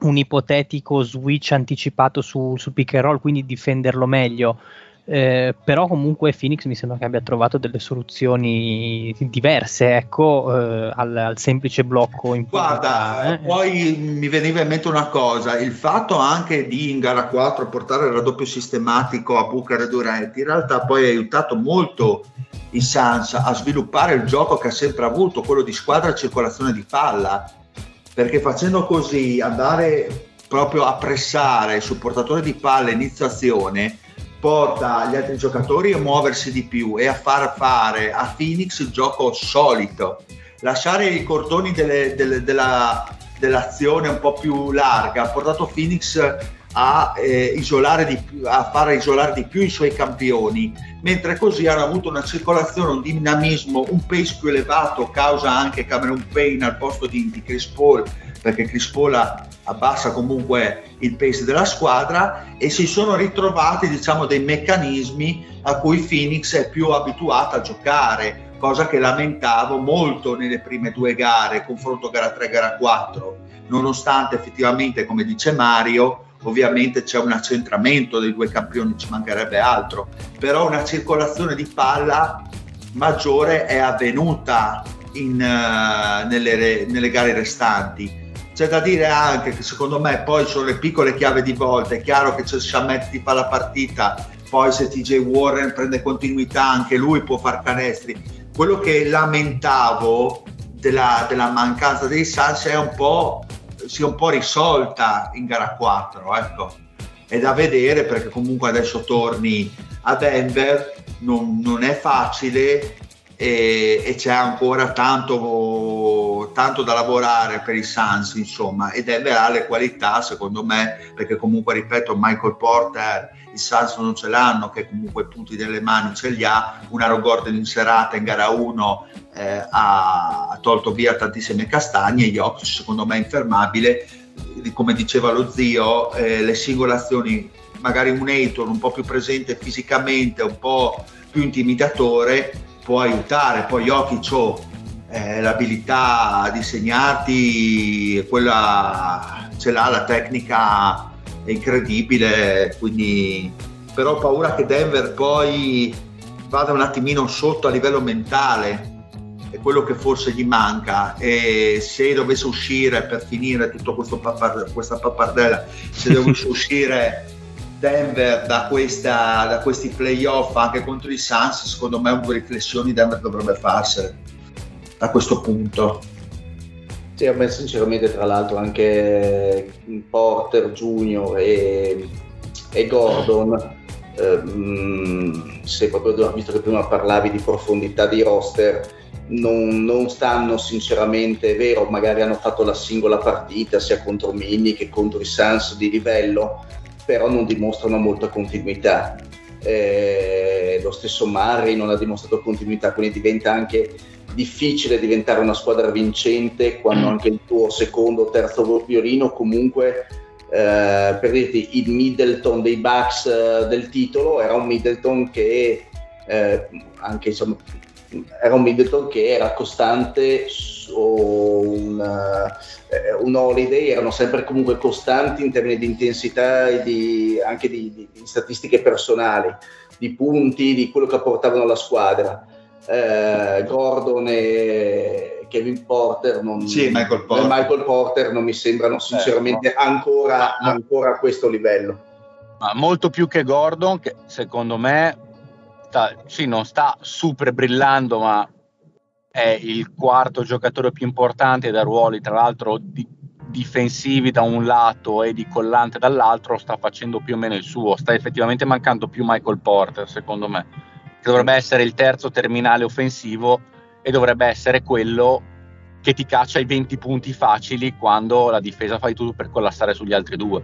un ipotetico switch anticipato su, su pick and roll, quindi difenderlo meglio, eh, però comunque Phoenix mi sembra che abbia trovato delle soluzioni diverse ecco, eh, al, al, semplice blocco in guarda eh. poi mi veniva in mente una cosa il fatto anche di in gara 4 portare il raddoppio sistematico a Booker e Durant in realtà poi ha aiutato molto i Suns a sviluppare il gioco che ha sempre avuto quello di squadra e circolazione di palla perché facendo così andare proprio a pressare sul portatore di palla inizio azione porta gli altri giocatori a muoversi di più e a far fare a Phoenix il gioco solito. Lasciare i cordoni delle, delle, della, dell'azione un po' più larga ha portato Phoenix a, eh, isolare di a fare isolare di più i suoi campioni, mentre così hanno avuto una circolazione, un dinamismo, un pace più elevato, causa anche Cameron Payne al posto di, di Chris Paul, perché Chris Paul abbassa comunque il pace della squadra e si sono ritrovati diciamo dei meccanismi a cui Phoenix è più abituata a giocare cosa che lamentavo molto nelle prime due gare confronto gara 3 gara 4 nonostante effettivamente come dice Mario ovviamente c'è un accentramento dei due campioni ci mancherebbe altro però una circolazione di palla maggiore è avvenuta in, uh, nelle, nelle gare restanti c'è da dire anche che secondo me poi sono le piccole chiave di volta, è chiaro che c'è Shamet che fa la partita, poi se TJ Warren prende continuità anche lui può far canestri. Quello che lamentavo della, della mancanza dei Suns è un po', si è un po' risolta in gara 4, ecco. È da vedere perché comunque adesso torni a Denver, non, non è facile, e, e c'è ancora tanto, tanto, da lavorare per i Suns insomma ed ha le qualità secondo me perché comunque ripeto Michael Porter i Suns non ce l'hanno che comunque punti delle mani ce li ha. Un Aro Gordon in serata in gara 1 eh, ha, tolto via tantissime castagne. Jokic secondo me è infermabile. Come diceva lo zio eh, le singole azioni magari un Ayton un po' più presente fisicamente un po' più intimidatore può aiutare, poi Jokic ho eh, l'abilità di segnarti, quella ce l'ha, la tecnica è incredibile, quindi però ho paura che Denver poi vada un attimino sotto a livello mentale, è quello che forse gli manca. E se dovesse uscire per finire tutta questa pappardella, se dovesse uscire Denver da, questa, da questi playoff anche contro i Suns, secondo me po' riflessioni Denver dovrebbe farsene a questo punto. Sì, a me sinceramente tra l'altro anche Porter Junior e, e Gordon, ehm, se proprio visto che prima parlavi di profondità di roster, non, non, stanno sinceramente, è vero, magari hanno fatto la singola partita sia contro Mini che contro i Suns di livello, però non dimostrano molta continuità. Eh, lo stesso Murray non ha dimostrato continuità, quindi diventa anche difficile diventare una squadra vincente quando anche il tuo secondo o terzo violino comunque eh, per dirti il Middleton dei Bucks eh, del titolo era un Middleton che eh, anche insomma era un Middleton che era costante o un, uh, un, Holiday erano sempre comunque costanti in termini di intensità e di, anche di, di, di, statistiche personali, di punti, di quello che portavano la squadra. Uh, Gordon e Kevin Porter non, sì, Michael Porter. Michael Porter non mi sembrano sinceramente eh, ancora, ancora a questo livello. Ma molto più che Gordon, che secondo me sta, sì, non sta super brillando, ma è il quarto giocatore più importante da ruoli, tra l'altro di, difensivi da un lato e di collante dall'altro, sta facendo più o meno il suo. Sta effettivamente mancando più Michael Porter, secondo me, che dovrebbe essere il terzo terminale offensivo e dovrebbe essere quello che ti caccia i 20 punti facili quando la difesa fai tutto per collassare sugli altri due.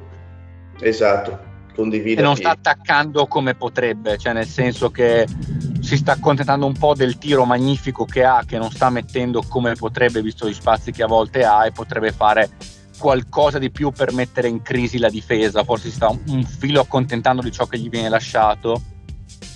Esatto condivido. E non sta attaccando come potrebbe, cioè nel senso che si sta accontentando un po' del tiro magnifico che ha, che non sta mettendo come potrebbe, visto gli spazi che a volte ha, e potrebbe fare qualcosa di più per mettere in crisi la difesa. Forse si sta un, un filo accontentando di ciò che gli viene lasciato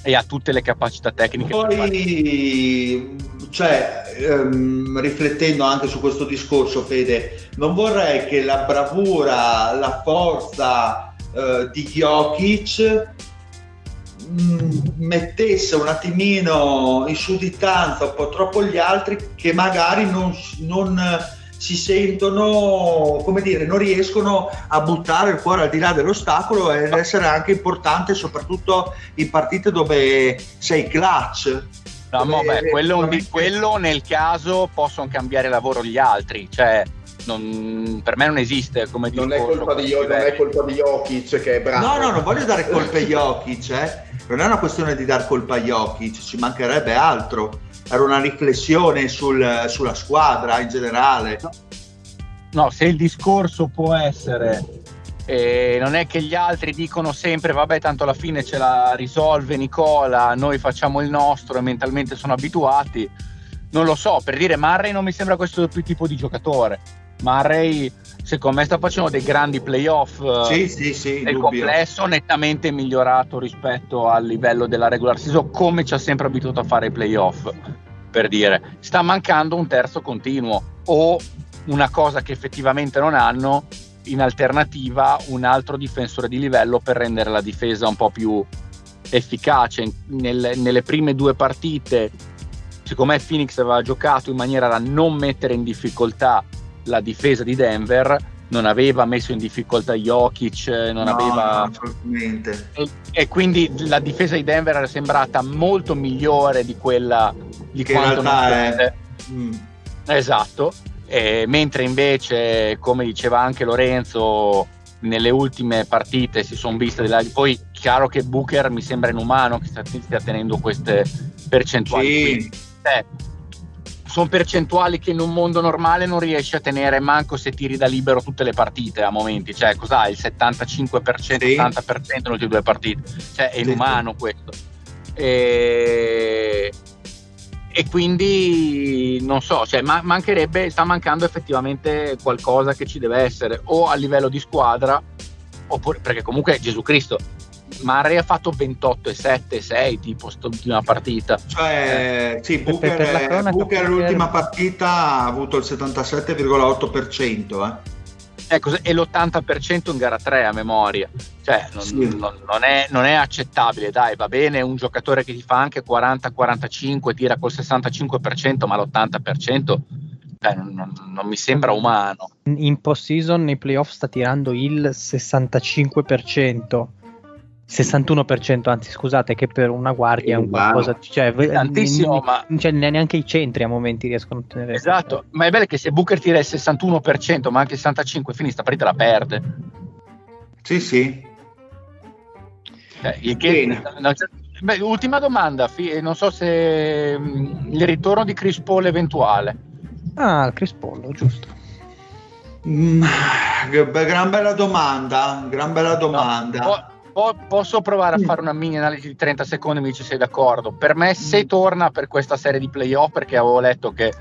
e ha tutte le capacità tecniche. Poi, cioè, ehm, riflettendo anche su questo discorso, Fede, non vorrei che la bravura, la forza, eh, di Jokic mettesse un attimino in sudditanza un po' troppo gli altri che magari non, non si sentono, come dire, non riescono a buttare il cuore al di là dell'ostacolo ed essere anche importante soprattutto in partite dove sei clutch. No, mo, beh, quello, quello, nel caso possono cambiare lavoro gli altri, cioè non, per me non esiste come non discorso. È colpa di, non è colpa di Jokic che è bravo. No, no, non voglio dare colpa a Jokic, eh. Non è una questione di dar colpa a Jokic, ci mancherebbe altro era una riflessione sul, sulla squadra in generale. No. se il discorso può essere eh, non è che gli altri dicono sempre vabbè tanto alla fine ce la risolve Nicola, noi facciamo il nostro e mentalmente sono abituati. Non lo so, per dire Murray non mi sembra questo tipo di giocatore. Murray secondo me sta facendo dei grandi playoff sì, sì, sì, nel dubbio. complesso nettamente migliorato rispetto al livello della regular season come ci ha sempre abituato a fare i playoff per dire sta mancando un terzo continuo o una cosa che effettivamente non hanno in alternativa un altro difensore di livello per rendere la difesa un po' più efficace Nel, nelle prime due partite secondo me Phoenix aveva giocato in maniera da non mettere in difficoltà la difesa di Denver non aveva messo in difficoltà Jokic, non no, aveva... Assolutamente. E, e, quindi la difesa di Denver era sembrata molto migliore di quella di che quanto non è... mm. Esatto, e, mentre invece, come diceva anche Lorenzo, nelle ultime partite si sono viste delle... poi chiaro che Booker mi sembra inumano che stia tenendo queste percentuali sì. Quindi, eh, sono percentuali che in un mondo normale non riesci a tenere manco se tiri da libero tutte le partite a momenti, cioè cos'ha il 75%, sì. 80% nelle ultime due partite, cioè è inumano questo. E... e, quindi non so, cioè, ma- mancherebbe, sta mancando effettivamente qualcosa che ci deve essere o a livello di squadra, oppure perché comunque Gesù Cristo Murray ha fatto 28 e 7 6 tipo quest'ultima partita cioè sì Booker, per, per cronaca, Booker l'ultima partita ha avuto il 77,8% eh. Ecco, e l'80% in gara 3 a memoria, cioè non, sì. non, non, è, non, è, accettabile, dai, va bene un giocatore che ti fa anche 40-45, tira col 65%, ma l'80% cioè, non, non, mi sembra umano. In post season nei playoff sta tirando il 65%. 61% anzi scusate che per una guardia è un qualcosa cioè, tantissimo n- ma cioè, neanche i centri a momenti riescono a ottenere esatto ma è bello che se Booker tira il 61% ma anche il 65% fini sta partita la perde. Sì sì. Eh, che, no, beh, ultima domanda fi- non so se mh, mm, il ritorno di Chris Paul eventuale. Ah Chris Paul giusto. Mm, gran bella domanda gran bella domanda. no, Po- posso provare a fare una mini analisi di 30 secondi mi dici se sei d'accordo. Per me, se mm. torna per questa serie di playoff, perché avevo letto che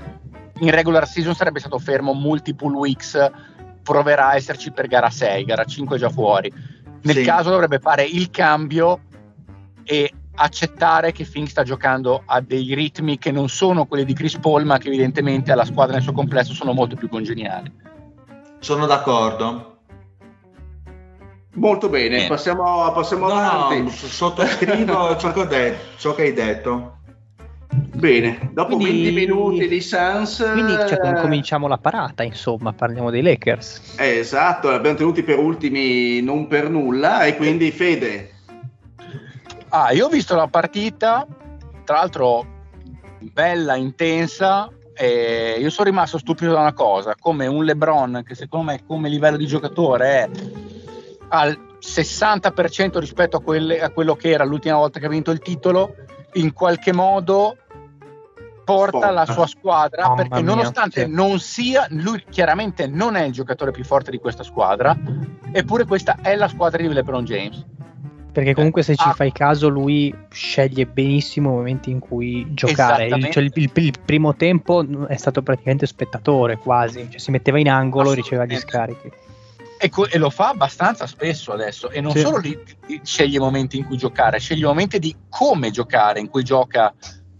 in regular season sarebbe stato fermo multiple weeks, proverà a esserci per gara 6, gara 5 già fuori. Nel sì. caso dovrebbe fare il cambio e accettare che Fink sta giocando a dei ritmi che non sono quelli di Chris Paul, ma che evidentemente alla squadra nel suo complesso sono molto più congeniali. Sono d'accordo. Molto bene, bene. passiamo, passiamo no, avanti. Sottoscrivo ciò, che ciò che hai detto. Bene, dopo quindi, 20 minuti di Sans. Quindi cioè, cominciamo la parata, insomma, parliamo dei Lakers. Eh, esatto, l'abbiamo tenuti per ultimi non per nulla e quindi Fede. Ah, io ho visto la partita, tra l'altro bella, intensa, e io sono rimasto stupito da una cosa, come un LeBron che secondo me come livello di giocatore è al 60% rispetto a, quelle, a quello che era l'ultima volta che ha vinto il titolo, in qualche modo porta Sport. la sua squadra Mamma perché mia, nonostante sì. non sia lui chiaramente non è il giocatore più forte di questa squadra eppure questa è la squadra di LeBron James perché comunque se ci ah. fai caso lui sceglie benissimo i momenti in cui giocare il, cioè il, il, il, primo tempo è stato praticamente spettatore quasi cioè si metteva in angolo e riceveva gli scarichi e, co- e, lo fa abbastanza spesso adesso e non sì. solo li, li sceglie i momenti in cui giocare, sceglie i momenti di come giocare, in cui gioca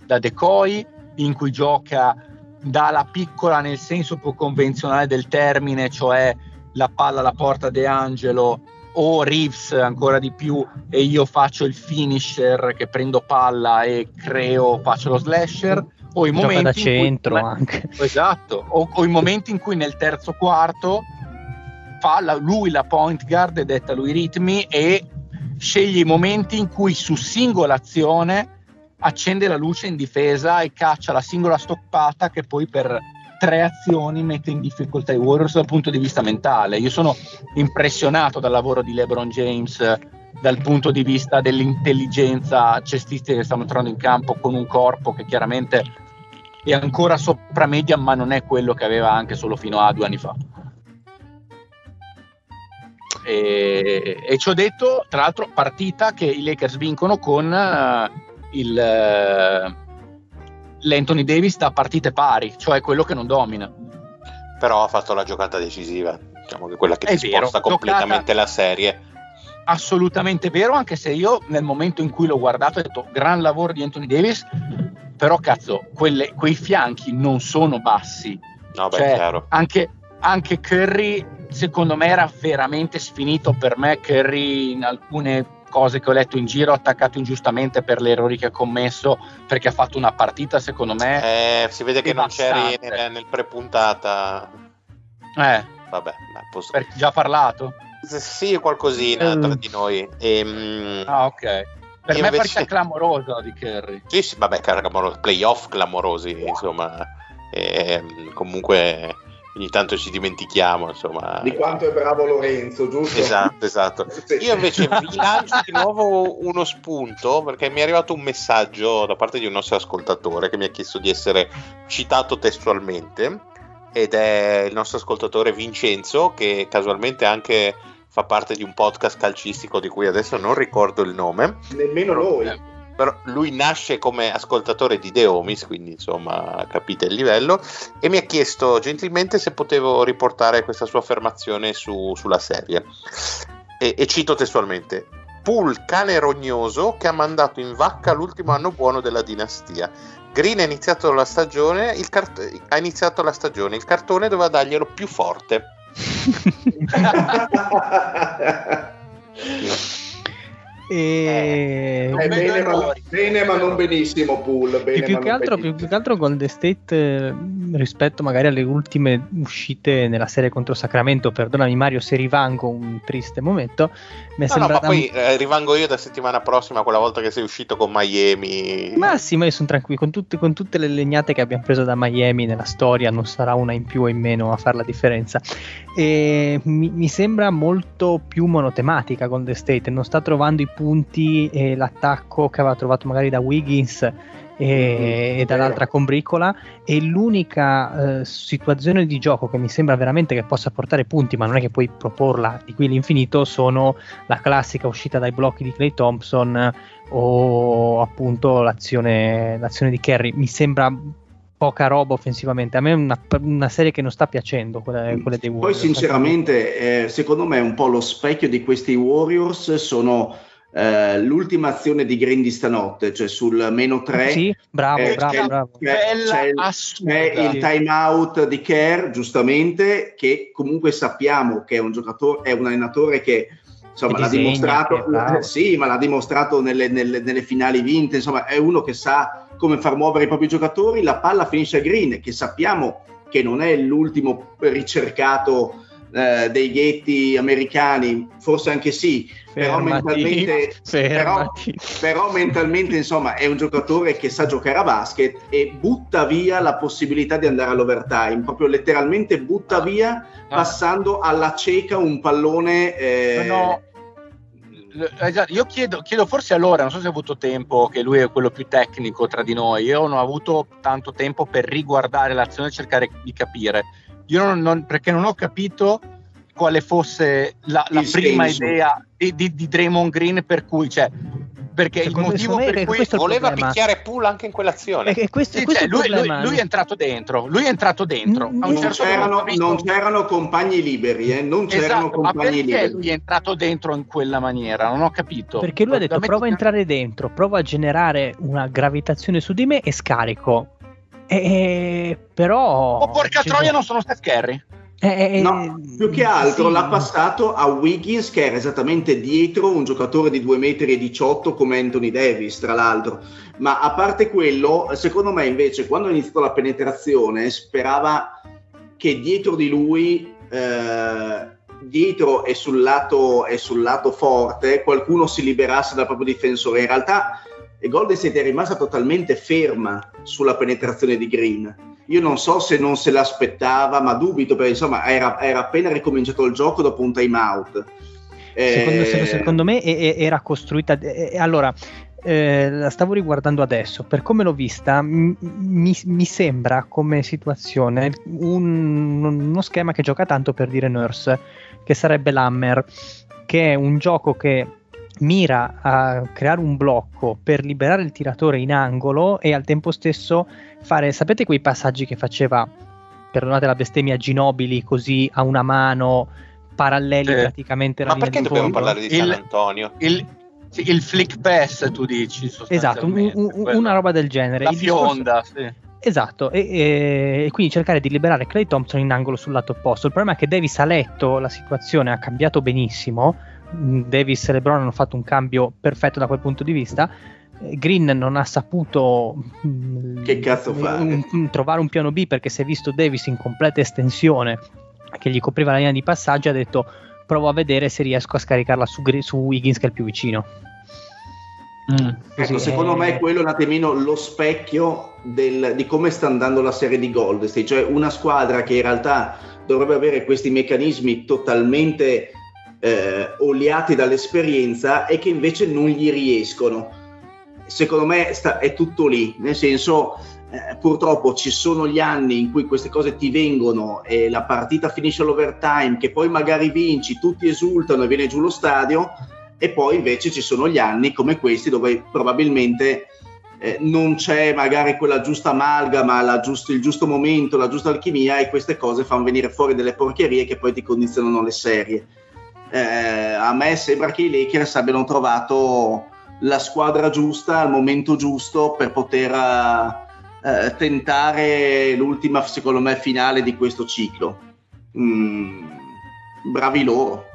da decoy, in cui gioca dalla piccola nel senso più convenzionale del termine, cioè la palla alla porta De Angelo o Reeves ancora di più e io faccio il finisher che prendo palla e creo, faccio lo slasher o i Gioca momenti da in cui- centro anche. esatto o, o i momenti in cui nel terzo quarto fa la- lui la point guard detta lui i ritmi e sceglie i momenti in cui su singola azione accende la luce in difesa e caccia la singola stoppata che poi per tre azioni mette in difficoltà i Warriors dal punto di vista mentale. Io sono impressionato dal lavoro di LeBron James dal punto di vista dell'intelligenza cestistica che stiamo entrando in campo con un corpo che chiaramente è ancora sopra media, ma non è quello che aveva anche solo fino a due anni fa. E, e ci ho detto, tra l'altro, partita che i Lakers vincono con eh, il, eh, l'Anthony Davis da partite pari, cioè quello che non domina. Però ha fatto la giocata decisiva, diciamo che quella che È ti vero, sposta completamente la serie. Assolutamente vero, anche se io nel momento in cui l'ho guardato ho detto gran lavoro di Anthony Davis, però cazzo, quelle- quei fianchi non sono bassi. No, beh, Cioè, anche, anche Curry secondo me era veramente sfinito per me Curry in alcune cose che ho letto in giro attaccato ingiustamente per gli errori che ha commesso perché ha fatto una partita secondo me Eh, si vede che non c'eri nel, nel pre-puntata. eh, Vabbè, posso- perché già parlato sì, qualcosina Eh. tra di noi. Ehm, ah ok per me invece- partita clamorosa di Curry Sì, sì, vabbè, clamorosi, playoff clamorosi, insomma. Ehm, comunque ogni tanto ci dimentichiamo, insomma. Di quanto è bravo Lorenzo, giusto? Esatto, esatto. Io invece vi lancio di nuovo uno spunto perché mi è arrivato un messaggio da parte di un nostro ascoltatore che mi ha chiesto di essere citato testualmente ed è il nostro ascoltatore Vincenzo che casualmente anche fa parte di un podcast calcistico di cui adesso non ricordo il nome, Nemmeno noi. Però lui nasce come ascoltatore di The Homies, quindi insomma capite il livello, e mi ha chiesto gentilmente se potevo riportare questa sua affermazione su- sulla serie. E, e cito testualmente: Pool cane rognoso che ha mandato in vacca l'ultimo anno buono della dinastia. Green ha iniziato la stagione, il cart- ha iniziato la stagione, il cartone doveva darglielo più forte. E... Eh, vedo bene, ma, bene, ma non benissimo, Pool. Bene, più ma che, non altro, più, benissimo. più che altro Golden State eh, rispetto magari alle ultime uscite nella serie contro Sacramento, perdonami Mario se rivango un triste momento, mi è No, no, ma sembrata... poi eh, rimango io da settimana prossima, quella volta che sei uscito con Miami. Ma sì, ma io sono tranquillo, con tutte, con tutte le legnate che abbiamo preso da Miami nella storia non sarà una in più o in meno a fare la differenza. E mi, mi sembra molto più monotematica Golden State, non sta trovando i punti e l'attacco che aveva trovato magari da Wiggins e, Mhm, e dall'altra combricola e l'unica eh, situazione di gioco che mi sembra veramente che possa portare punti ma non è che puoi proporla di qui all'infinito sono la classica uscita dai blocchi di Clay Thompson o appunto l'azione, l'azione di Kerry. Mi sembra poca roba offensivamente. A me è una, una serie che non sta piacendo quella, quelle dei Poi Warriors. sinceramente, eh, secondo me un po' lo specchio di questi Warriors sono eh, l'ultima azione di Green di stanotte, cioè sul meno 3 sì, bravo, Eh, bravo, c'è- bravo. bella c'è il- c'è il time out di Kerr, giustamente, che comunque sappiamo che è un giocatore, è un allenatore che insomma Che l'ha disegna, dimostrato, che sì, ma l'ha dimostrato nelle, nelle- nelle finali vinte, insomma è uno che sa come far muovere i propri giocatori, la palla finisce a Green, che sappiamo che non è l'ultimo ricercato eh, dei ghetti americani, forse anche sì, però mentalmente, però, però mentalmente insomma è un giocatore che sa giocare a basket e butta via la possibilità di andare all'overtime, proprio letteralmente butta via Ah. passando alla cieca un pallone. eh, No, L- esatto, Io chiedo, chiedo forse allora, non so se ha avuto tempo, che lui è quello più tecnico tra di noi, io non ho avuto tanto tempo per riguardare l'azione e cercare di capire. Io non, non- perché non ho capito quale fosse la, la prima senso. idea di, di, di Draymond Green per cui, cioè, perché Secondo il motivo per cui Voleva problema. picchiare Pool anche in quell'azione. Questo, Sì, questo cioè, lui, lui- lui è entrato dentro, lui è entrato dentro. A un Non certo c'erano, non c'erano compagni liberi, eh, non c'erano Esatto, ma compagni perché liberi. lui è entrato dentro in quella maniera? Non ho capito. Perché lui ha detto prova a entrare dentro, prova a generare una gravitazione su di me e scarico. E, però... Oh porca troia, non sono Steph Curry. Eh, no, più che altro sì. l'ha passato a Wiggins che era esattamente dietro un giocatore di 2,18 m come Anthony Davis, tra l'altro. Ma a parte quello, secondo me invece quando ha iniziato la penetrazione sperava che dietro di lui, eh, dietro e sul, lato, e sul lato forte, qualcuno si liberasse dal proprio difensore. In realtà Golden State è rimasta totalmente ferma sulla penetrazione di Green io non so se non se l'aspettava, ma dubito perché insomma era, era appena ricominciato il gioco dopo un time out. Secondo, eh... secondo, me era costruita. Allora, eh, la stavo riguardando adesso. Per come l'ho vista, mi, mi sembra come situazione un, uno schema che gioca tanto per dire Nurse, che sarebbe l'Hammer, che è un gioco che mira a creare un blocco per liberare il tiratore in angolo e al tempo stesso fare, sapete quei passaggi che faceva, perdonate la bestemmia, Ginobili così a una mano, paralleli eh. praticamente Ma perché dobbiamo parlare di San Antonio? Il, il, il flick pass tu dici esatto un, un, una roba del genere la il fionda discorso... sì. esatto e, e, e, quindi cercare di liberare Clay Thompson in angolo sul lato opposto il problema è che Davis ha letto la situazione ha cambiato benissimo Davis e LeBron hanno fatto un cambio perfetto da quel punto di vista. Green non ha saputo che cazzo fare? Un, trovare un piano B perché si è visto Davis in completa estensione che gli copriva la linea di passaggio ha detto provo a vedere se riesco a scaricarla su, su Wiggins che è il più vicino. Mm. Ecco, secondo è... me quello è un attimino lo specchio del, di come sta andando la serie di Gold State, cioè una squadra che in realtà dovrebbe avere questi meccanismi totalmente eh, oliati dall'esperienza e che invece non gli riescono. Secondo me sta, è tutto lì, nel senso eh, purtroppo ci sono gli anni in cui queste cose ti vengono e la partita finisce all'overtime, che poi magari vinci, tutti esultano e viene giù lo stadio e poi invece ci sono gli anni come questi dove probabilmente eh, non c'è magari quella giusta amalgama, giusto, il giusto momento, la giusta alchimia e queste cose fanno venire fuori delle porcherie che poi ti condizionano le serie eh, a me sembra che i Lakers abbiano trovato la squadra giusta al momento giusto per poter eh, tentare l'ultima, secondo me, finale di questo ciclo. Mm, bravi loro.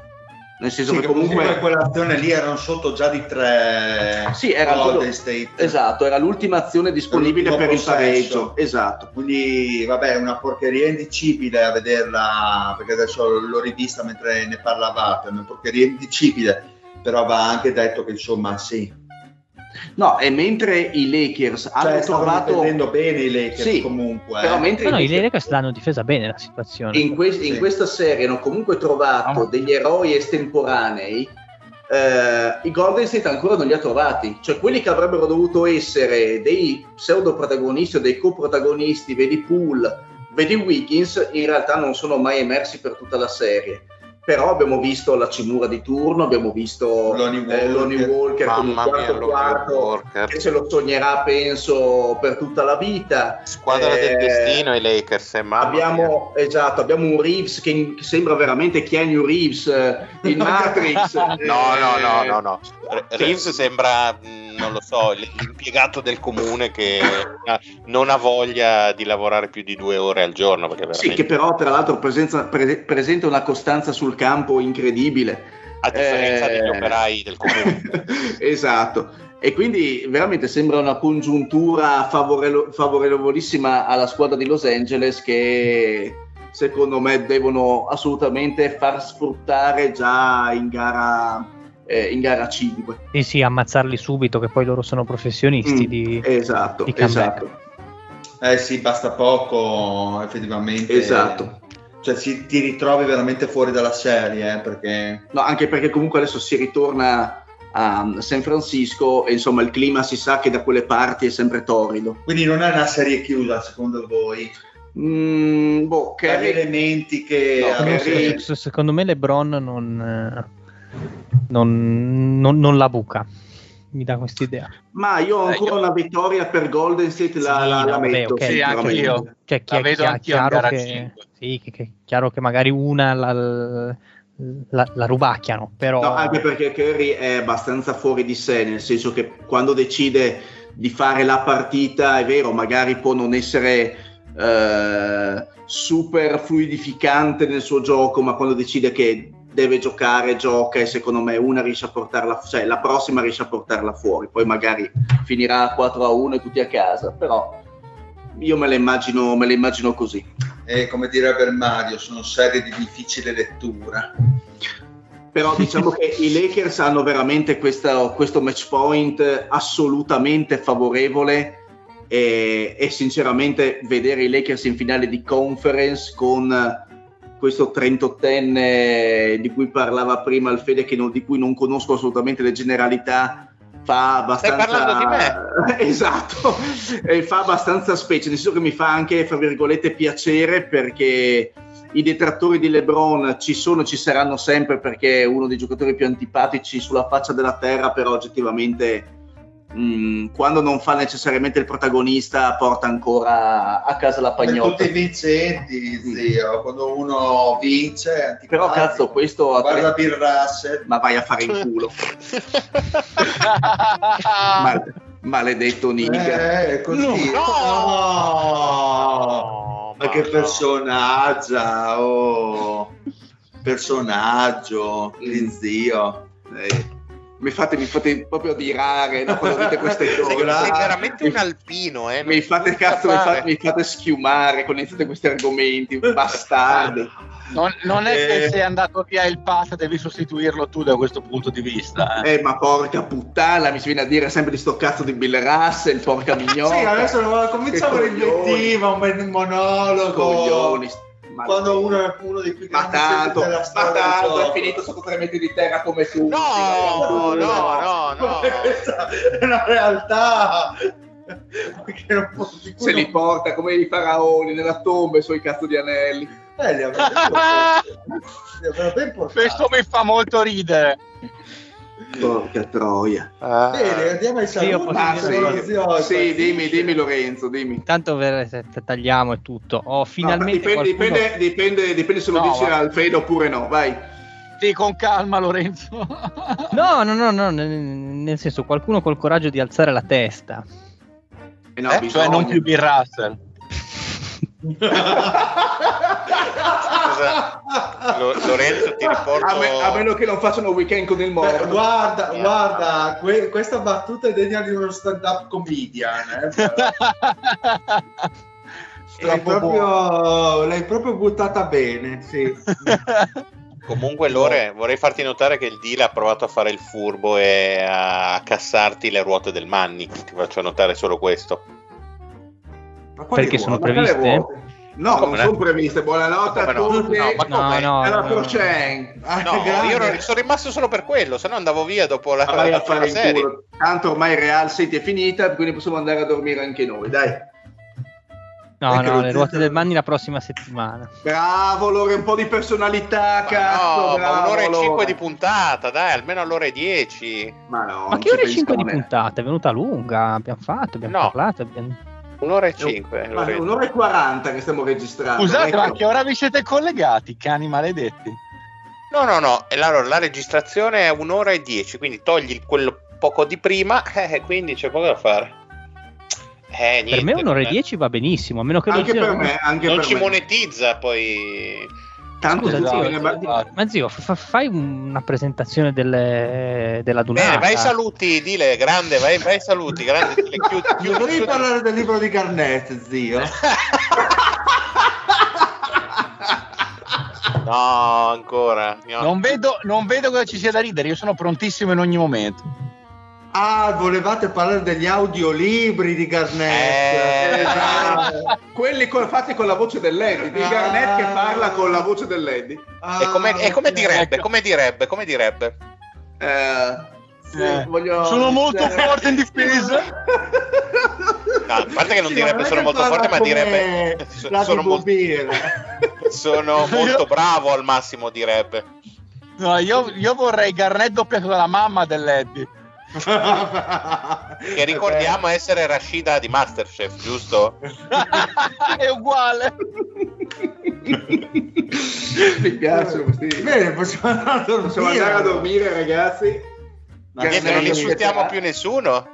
Nel senso sì, che comunque... comunque quell'azione lì erano sotto già di tre sì, era Golden State. Esatto, era l'ultima azione disponibile per il pareggio. Esatto. Quindi vabbè, una porcheria indicibile a vederla, perché adesso l'ho rivista mentre ne parlavate, è una porcheria indicibile, però va anche detto che insomma sì, No, e mentre i Lakers cioè, hanno trovato. difendendo bene i Lakers sì, comunque. Però eh. mentre no, no, i Lakers l'hanno difesa bene la situazione. In, que- in questa serie hanno comunque trovato no. degli eroi estemporanei. Eh, I Golden State ancora non li ha trovati, cioè quelli che avrebbero dovuto essere dei pseudo protagonisti o dei coprotagonisti, vedi Poole, vedi Wiggins, in realtà non sono mai emersi per tutta la serie però abbiamo visto la Cimura di turno, abbiamo visto Lonnie Walker, eh, Lonnie Walker con un quarto mia, quarto che ce lo sognerà penso per tutta la vita. Squadra eh, del destino i Lakers, eh, abbiamo, esatto, abbiamo un Reeves che sembra veramente Keanu Reeves eh, in Matrix. no, no, no, no, no. Reeves sembra non lo so, l'impiegato del comune che non ha voglia di lavorare più di due ore al giorno. Veramente... Sì, che però tra l'altro presenza, pre- presenta una costanza sul campo incredibile. A differenza eh... degli operai del comune. esatto. E quindi veramente sembra una congiuntura favorevol- favorevolissima alla squadra di Los Angeles che secondo me devono assolutamente far sfruttare già in gara eh, in gara 5. Sì, sì, ammazzarli subito, che poi loro sono professionisti mm, di, esatto, di esatto. Eh sì, basta poco, effettivamente. Esatto. Cioè si, ti ritrovi veramente fuori dalla serie, eh, perché... No, anche perché comunque adesso si ritorna a San Francisco e insomma il clima si sa che da quelle parti è sempre torrido. Quindi non è una serie chiusa secondo voi? Mm, boh, che elementi che... No. Secondo me LeBron non non, non, non la buca. Mi dà questa idea. Ma io ho ancora eh, io... una vittoria per Golden State, la, sì, la, la vabbè, metto. Okay. Sì, anche io. Cioè, chi, vedo chi, chiaro, che, sì, che, che, chiaro che magari una la, la, la, rubacchiano, però... No, anche perché Curry è abbastanza fuori di sé, nel senso che quando decide di fare la partita, è vero, magari può non essere eh, super fluidificante nel suo gioco, ma quando decide che deve giocare, gioca e secondo me una riesce a portarla, cioè la prossima riesce a portarla fuori, poi magari finirà 4 a 1 e tutti a casa, però io me la immagino, me la immagino così. E come direbbe Mario, sono serie di difficile lettura. Però diciamo che i Lakers hanno veramente questa, questo match point assolutamente favorevole e, e sinceramente vedere i Lakers in finale di conference con questo 38enne di cui parlava prima il Fede, che non, di cui non conosco assolutamente le generalità, fa abbastanza. Stai parlando di me? esatto, e fa abbastanza specie, nel senso che mi fa anche, fra virgolette, piacere perché i detrattori di LeBron ci sono e ci saranno sempre perché è uno dei giocatori più antipatici sulla faccia della terra, però oggettivamente Mm, quando non fa necessariamente il protagonista porta ancora a casa la pagnotta. tutti vincenti zio quando uno vince però cazzo questo guarda tre... Bill Russell. Ma vai a fare in culo. Mal- maledetto Niga eh, così. No, no. ma che personaggio oh. personaggio di zio. Eh mi fate, mi fate proprio adirare no? quando dite queste cose. Sei, sei veramente un alpino, eh? Mi fate, cazzo, mi fate, mi fate, schiumare con tutti questi argomenti, bastardi. Non, non è eh... che sei andato via il pass, devi sostituirlo tu da questo punto di vista. Eh, eh ma porca puttana, mi si viene a dire sempre di sto cazzo di Bill Russell, porca mignona. sì, adesso cominciamo l'invettiva, un monologo. Coglioni, quando uno è uno dei più grandi ma tanto, della storia tanto è finito sotto tre metri di terra come tu no no no no, no. è una realtà se li porta come i faraoni nella tomba i suoi cazzo di anelli. Eh, li questo mi fa molto ridere Porca troia. Ah. Bene, andiamo ai saluti. Ah, sì, sì, dimmi, dimmi Lorenzo, dimmi. Intanto tagliamo e tutto. Oh, finalmente no, dipende, qualcuno... dipende, dipende, dipende, se lo no, dici va. Alfredo oppure no, vai. Sì, con calma Lorenzo. no, no, no, no, nel senso qualcuno col coraggio di alzare la testa. Eh no, eh? Cioè non più Bill Russell. Lorenzo ti riporto a, me, a, meno che non facciano weekend con il morto Beh, guarda yeah. guarda que- questa battuta è degna di uno stand up comedian eh, l'hai, proprio, l'hai proprio buttata bene sì. Comunque, Lore, vorrei farti notare che il deal ha provato a fare il furbo e a cassarti le ruote del Manni. Ti faccio notare solo questo. Perché sono previste? No, non sono previste. Buonanotte a tutti. No, ma no, no, no, Procen. Ah, no, io sono rimasto solo per quello, se no andavo via dopo la, ah, la, la serie. Tanto ormai Real City è finita, quindi possiamo andare a dormire anche noi, dai. No, no, le ruote del Manni la prossima settimana. Bravo, Lore, un po' di personalità, ma cazzo. No, bravo, ma un'ora e cinque di puntata, dai, almeno all'ora e dieci. Ma no, ma che ore e cinque di puntata? È venuta lunga, abbiamo fatto, abbiamo no. parlato, abbiamo... Un'ora e cinque. Un'ora e quaranta che stiamo registrando. Scusate, ecco. ma che ora vi siete collegati, cani maledetti? No, no, no. Allora, la registrazione è un'ora e dieci, quindi togli quello poco di prima, eh, quindi c'è poco da fare. Eh, niente, per me un'ora e dieci va benissimo, a meno che anche non, per me, anche non per ci me. monetizza poi Tanto Scusa, zio, zio, ma zio, fa, fai una presentazione delle, della Dunata. Bene, vai ai saluti, dile, grande, vai, vai ai saluti, grande. Dile, chiudi, chiudi, Devi parlare del libro di Garnett, zio. no, ancora. Non vedo, non vedo cosa ci sia da ridere, io sono prontissimo in ogni momento. Ah, volevate parlare degli audiolibri di Garnett. Eh, esatto. Quelli con, fatti con la voce dell'Eddie, di ah, Garnett che parla con la voce dell'Eddie. Ah, e come, e come direbbe, come direbbe, come direbbe? Eh, sì, eh, voglio... Sono molto eh. forte in difesa. No, a parte che non sì, direbbe sono molto forte, ma direbbe sono, molto, sono molto bravo al massimo, direbbe. No, io, io vorrei Garnett doppiato dalla mamma dell'Eddie che ricordiamo essere Rashida di Masterchef, giusto? È uguale. Mi piace Bene, possiamo andare a dormire, possiamo andare a dormire ragazzi. Ma niente, non insultiamo più nessuno.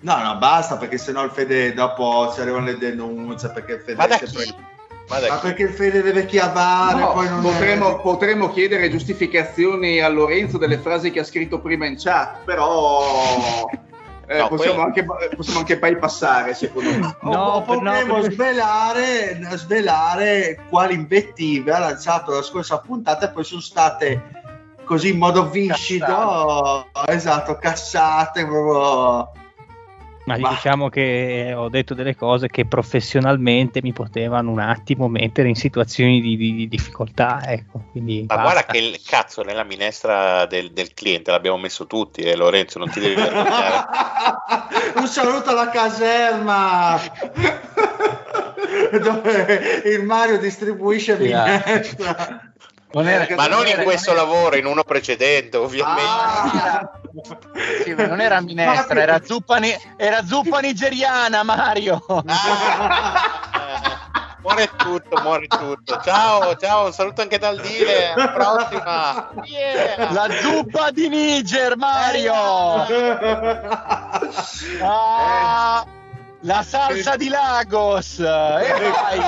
No, no, basta perché sennò il Fede dopo ci arrivano le denunce perché il Fede Ma da è sempre- chi? Ma Ma perché il Fede deve chiavare, No, poi non potremmo, è... potremmo chiedere giustificazioni a Lorenzo delle frasi che ha scritto prima in chat, però eh, No, possiamo, poi- anche, possiamo anche bypassare, secondo me. No, o no, potremmo per- svelare, svelare quali invettive ha lanciato la scorsa puntata e poi sono state così in modo viscido, esatto, cassate proprio. Ma Ma- diciamo che ho detto delle cose che professionalmente mi potevano un attimo mettere in situazioni di, di- di difficoltà, ecco. Quindi Ma basta. guarda che il cazzo nella minestra del, del cliente l'abbiamo messo tutti, eh, Lorenzo, non ti devi vergognare. un saluto alla caserma dove il Mario distribuisce Sì, ah. minestra. Non era- Ma non in era- questo lavoro, in uno precedente, ovviamente. Ah. Sì, ma non era minestra, era zuppa, ni- era zuppa nigeriana, Mario. Eh, muore tutto, muore tutto. Ciao, ciao, un saluto anche dal Dile. Alla prossima. Yeah. La zuppa di Niger, Mario. Ah, la salsa di Lagos. E vai.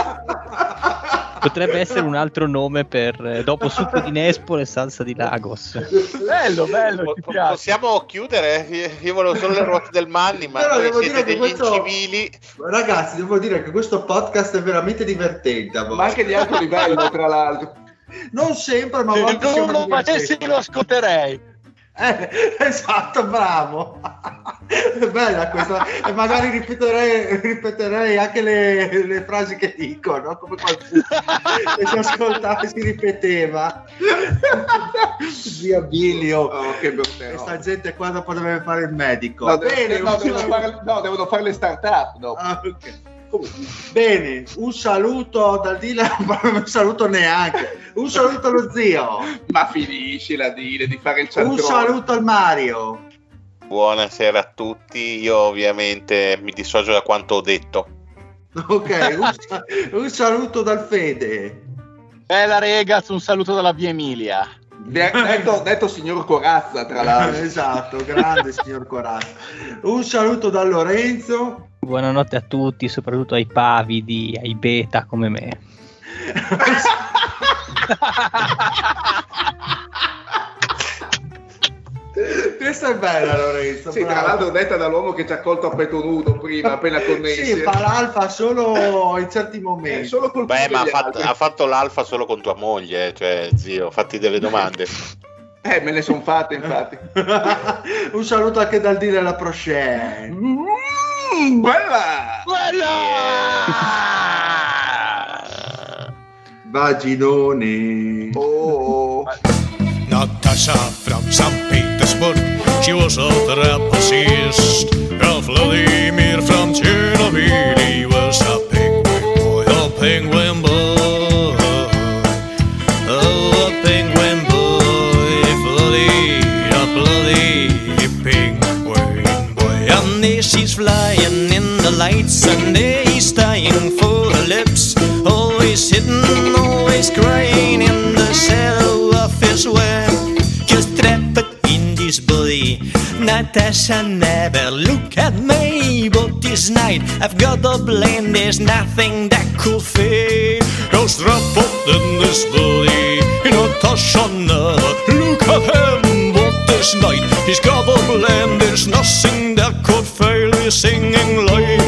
Potrebbe essere un altro nome per eh, dopo succo di Nespole e salsa di Lagos. Bello, bello, Po- po- Possiamo chiudere? Io, io volevo solo le ruote del Manni, ma Però voi devo siete dire che degli questo- incivili. Ragazzi, devo dire che questo podcast è veramente divertente. Ma anche di alto livello, tra l'altro. Non sempre, ma Se non lo facessi lo scoterei. Eh, esatto, bravo. È bella questa. E magari ripeterei, ripeterei anche le, le frasi che dico, no? Come qualcuno che si ascoltava e si ripeteva. Zia Bilio. Oh, che brutta Questa gente qua dopo deve fare il medico. No, Bene, no, un devono fare, no, devono fare le start-up. dopo. Ah, ok. Comunque, Bene, un saluto dal non un saluto neanche. Un saluto allo zio. Ma finisci la dire di fare il Un cialtrone. saluto al Mario. Buonasera a tutti. Io ovviamente mi dissocio da quanto ho detto. Ok, un, sa- un saluto dal Fede. Bella Regaz, un saluto dalla via Emilia. De- detto, detto signor Corazza, tra l'altro. esatto, grande signor Corazza. Un saluto da Lorenzo. Buonanotte a tutti, soprattutto ai pavidi, ai beta come me. Questa è bella Lorenzo. Sì, tra bravo. l'altro detta dall'uomo che ci ha colto a petto nudo prima, appena connessi. Sì, fa l'alfa solo in certi Eh, momenti. solo col Beh, ma ha fatto, ha fatto l'alfa solo con tua moglie, cioè zio, fatti delle domande. Eh, me ne sono fatte, infatti. un saluto anche dal dire la proscena. Mm, bella! Vaginone. Oh, Natasha from St. Petersburg, she was a trapezist. Ralph Vladimir from Chernobyl, he was a penguin boy, a penguin boy. Oh, a penguin boy, bloody, a bloody penguin boy. And there she's flying in the lights, and there he's dying for her lips. Always hidden, Natasha never look at me, but this night I've got a plan. There's nothing that could fail. Cause trapped in this body. Natasha never look at him, but this night he's got a plan. There's nothing that could fail. He's singing lay,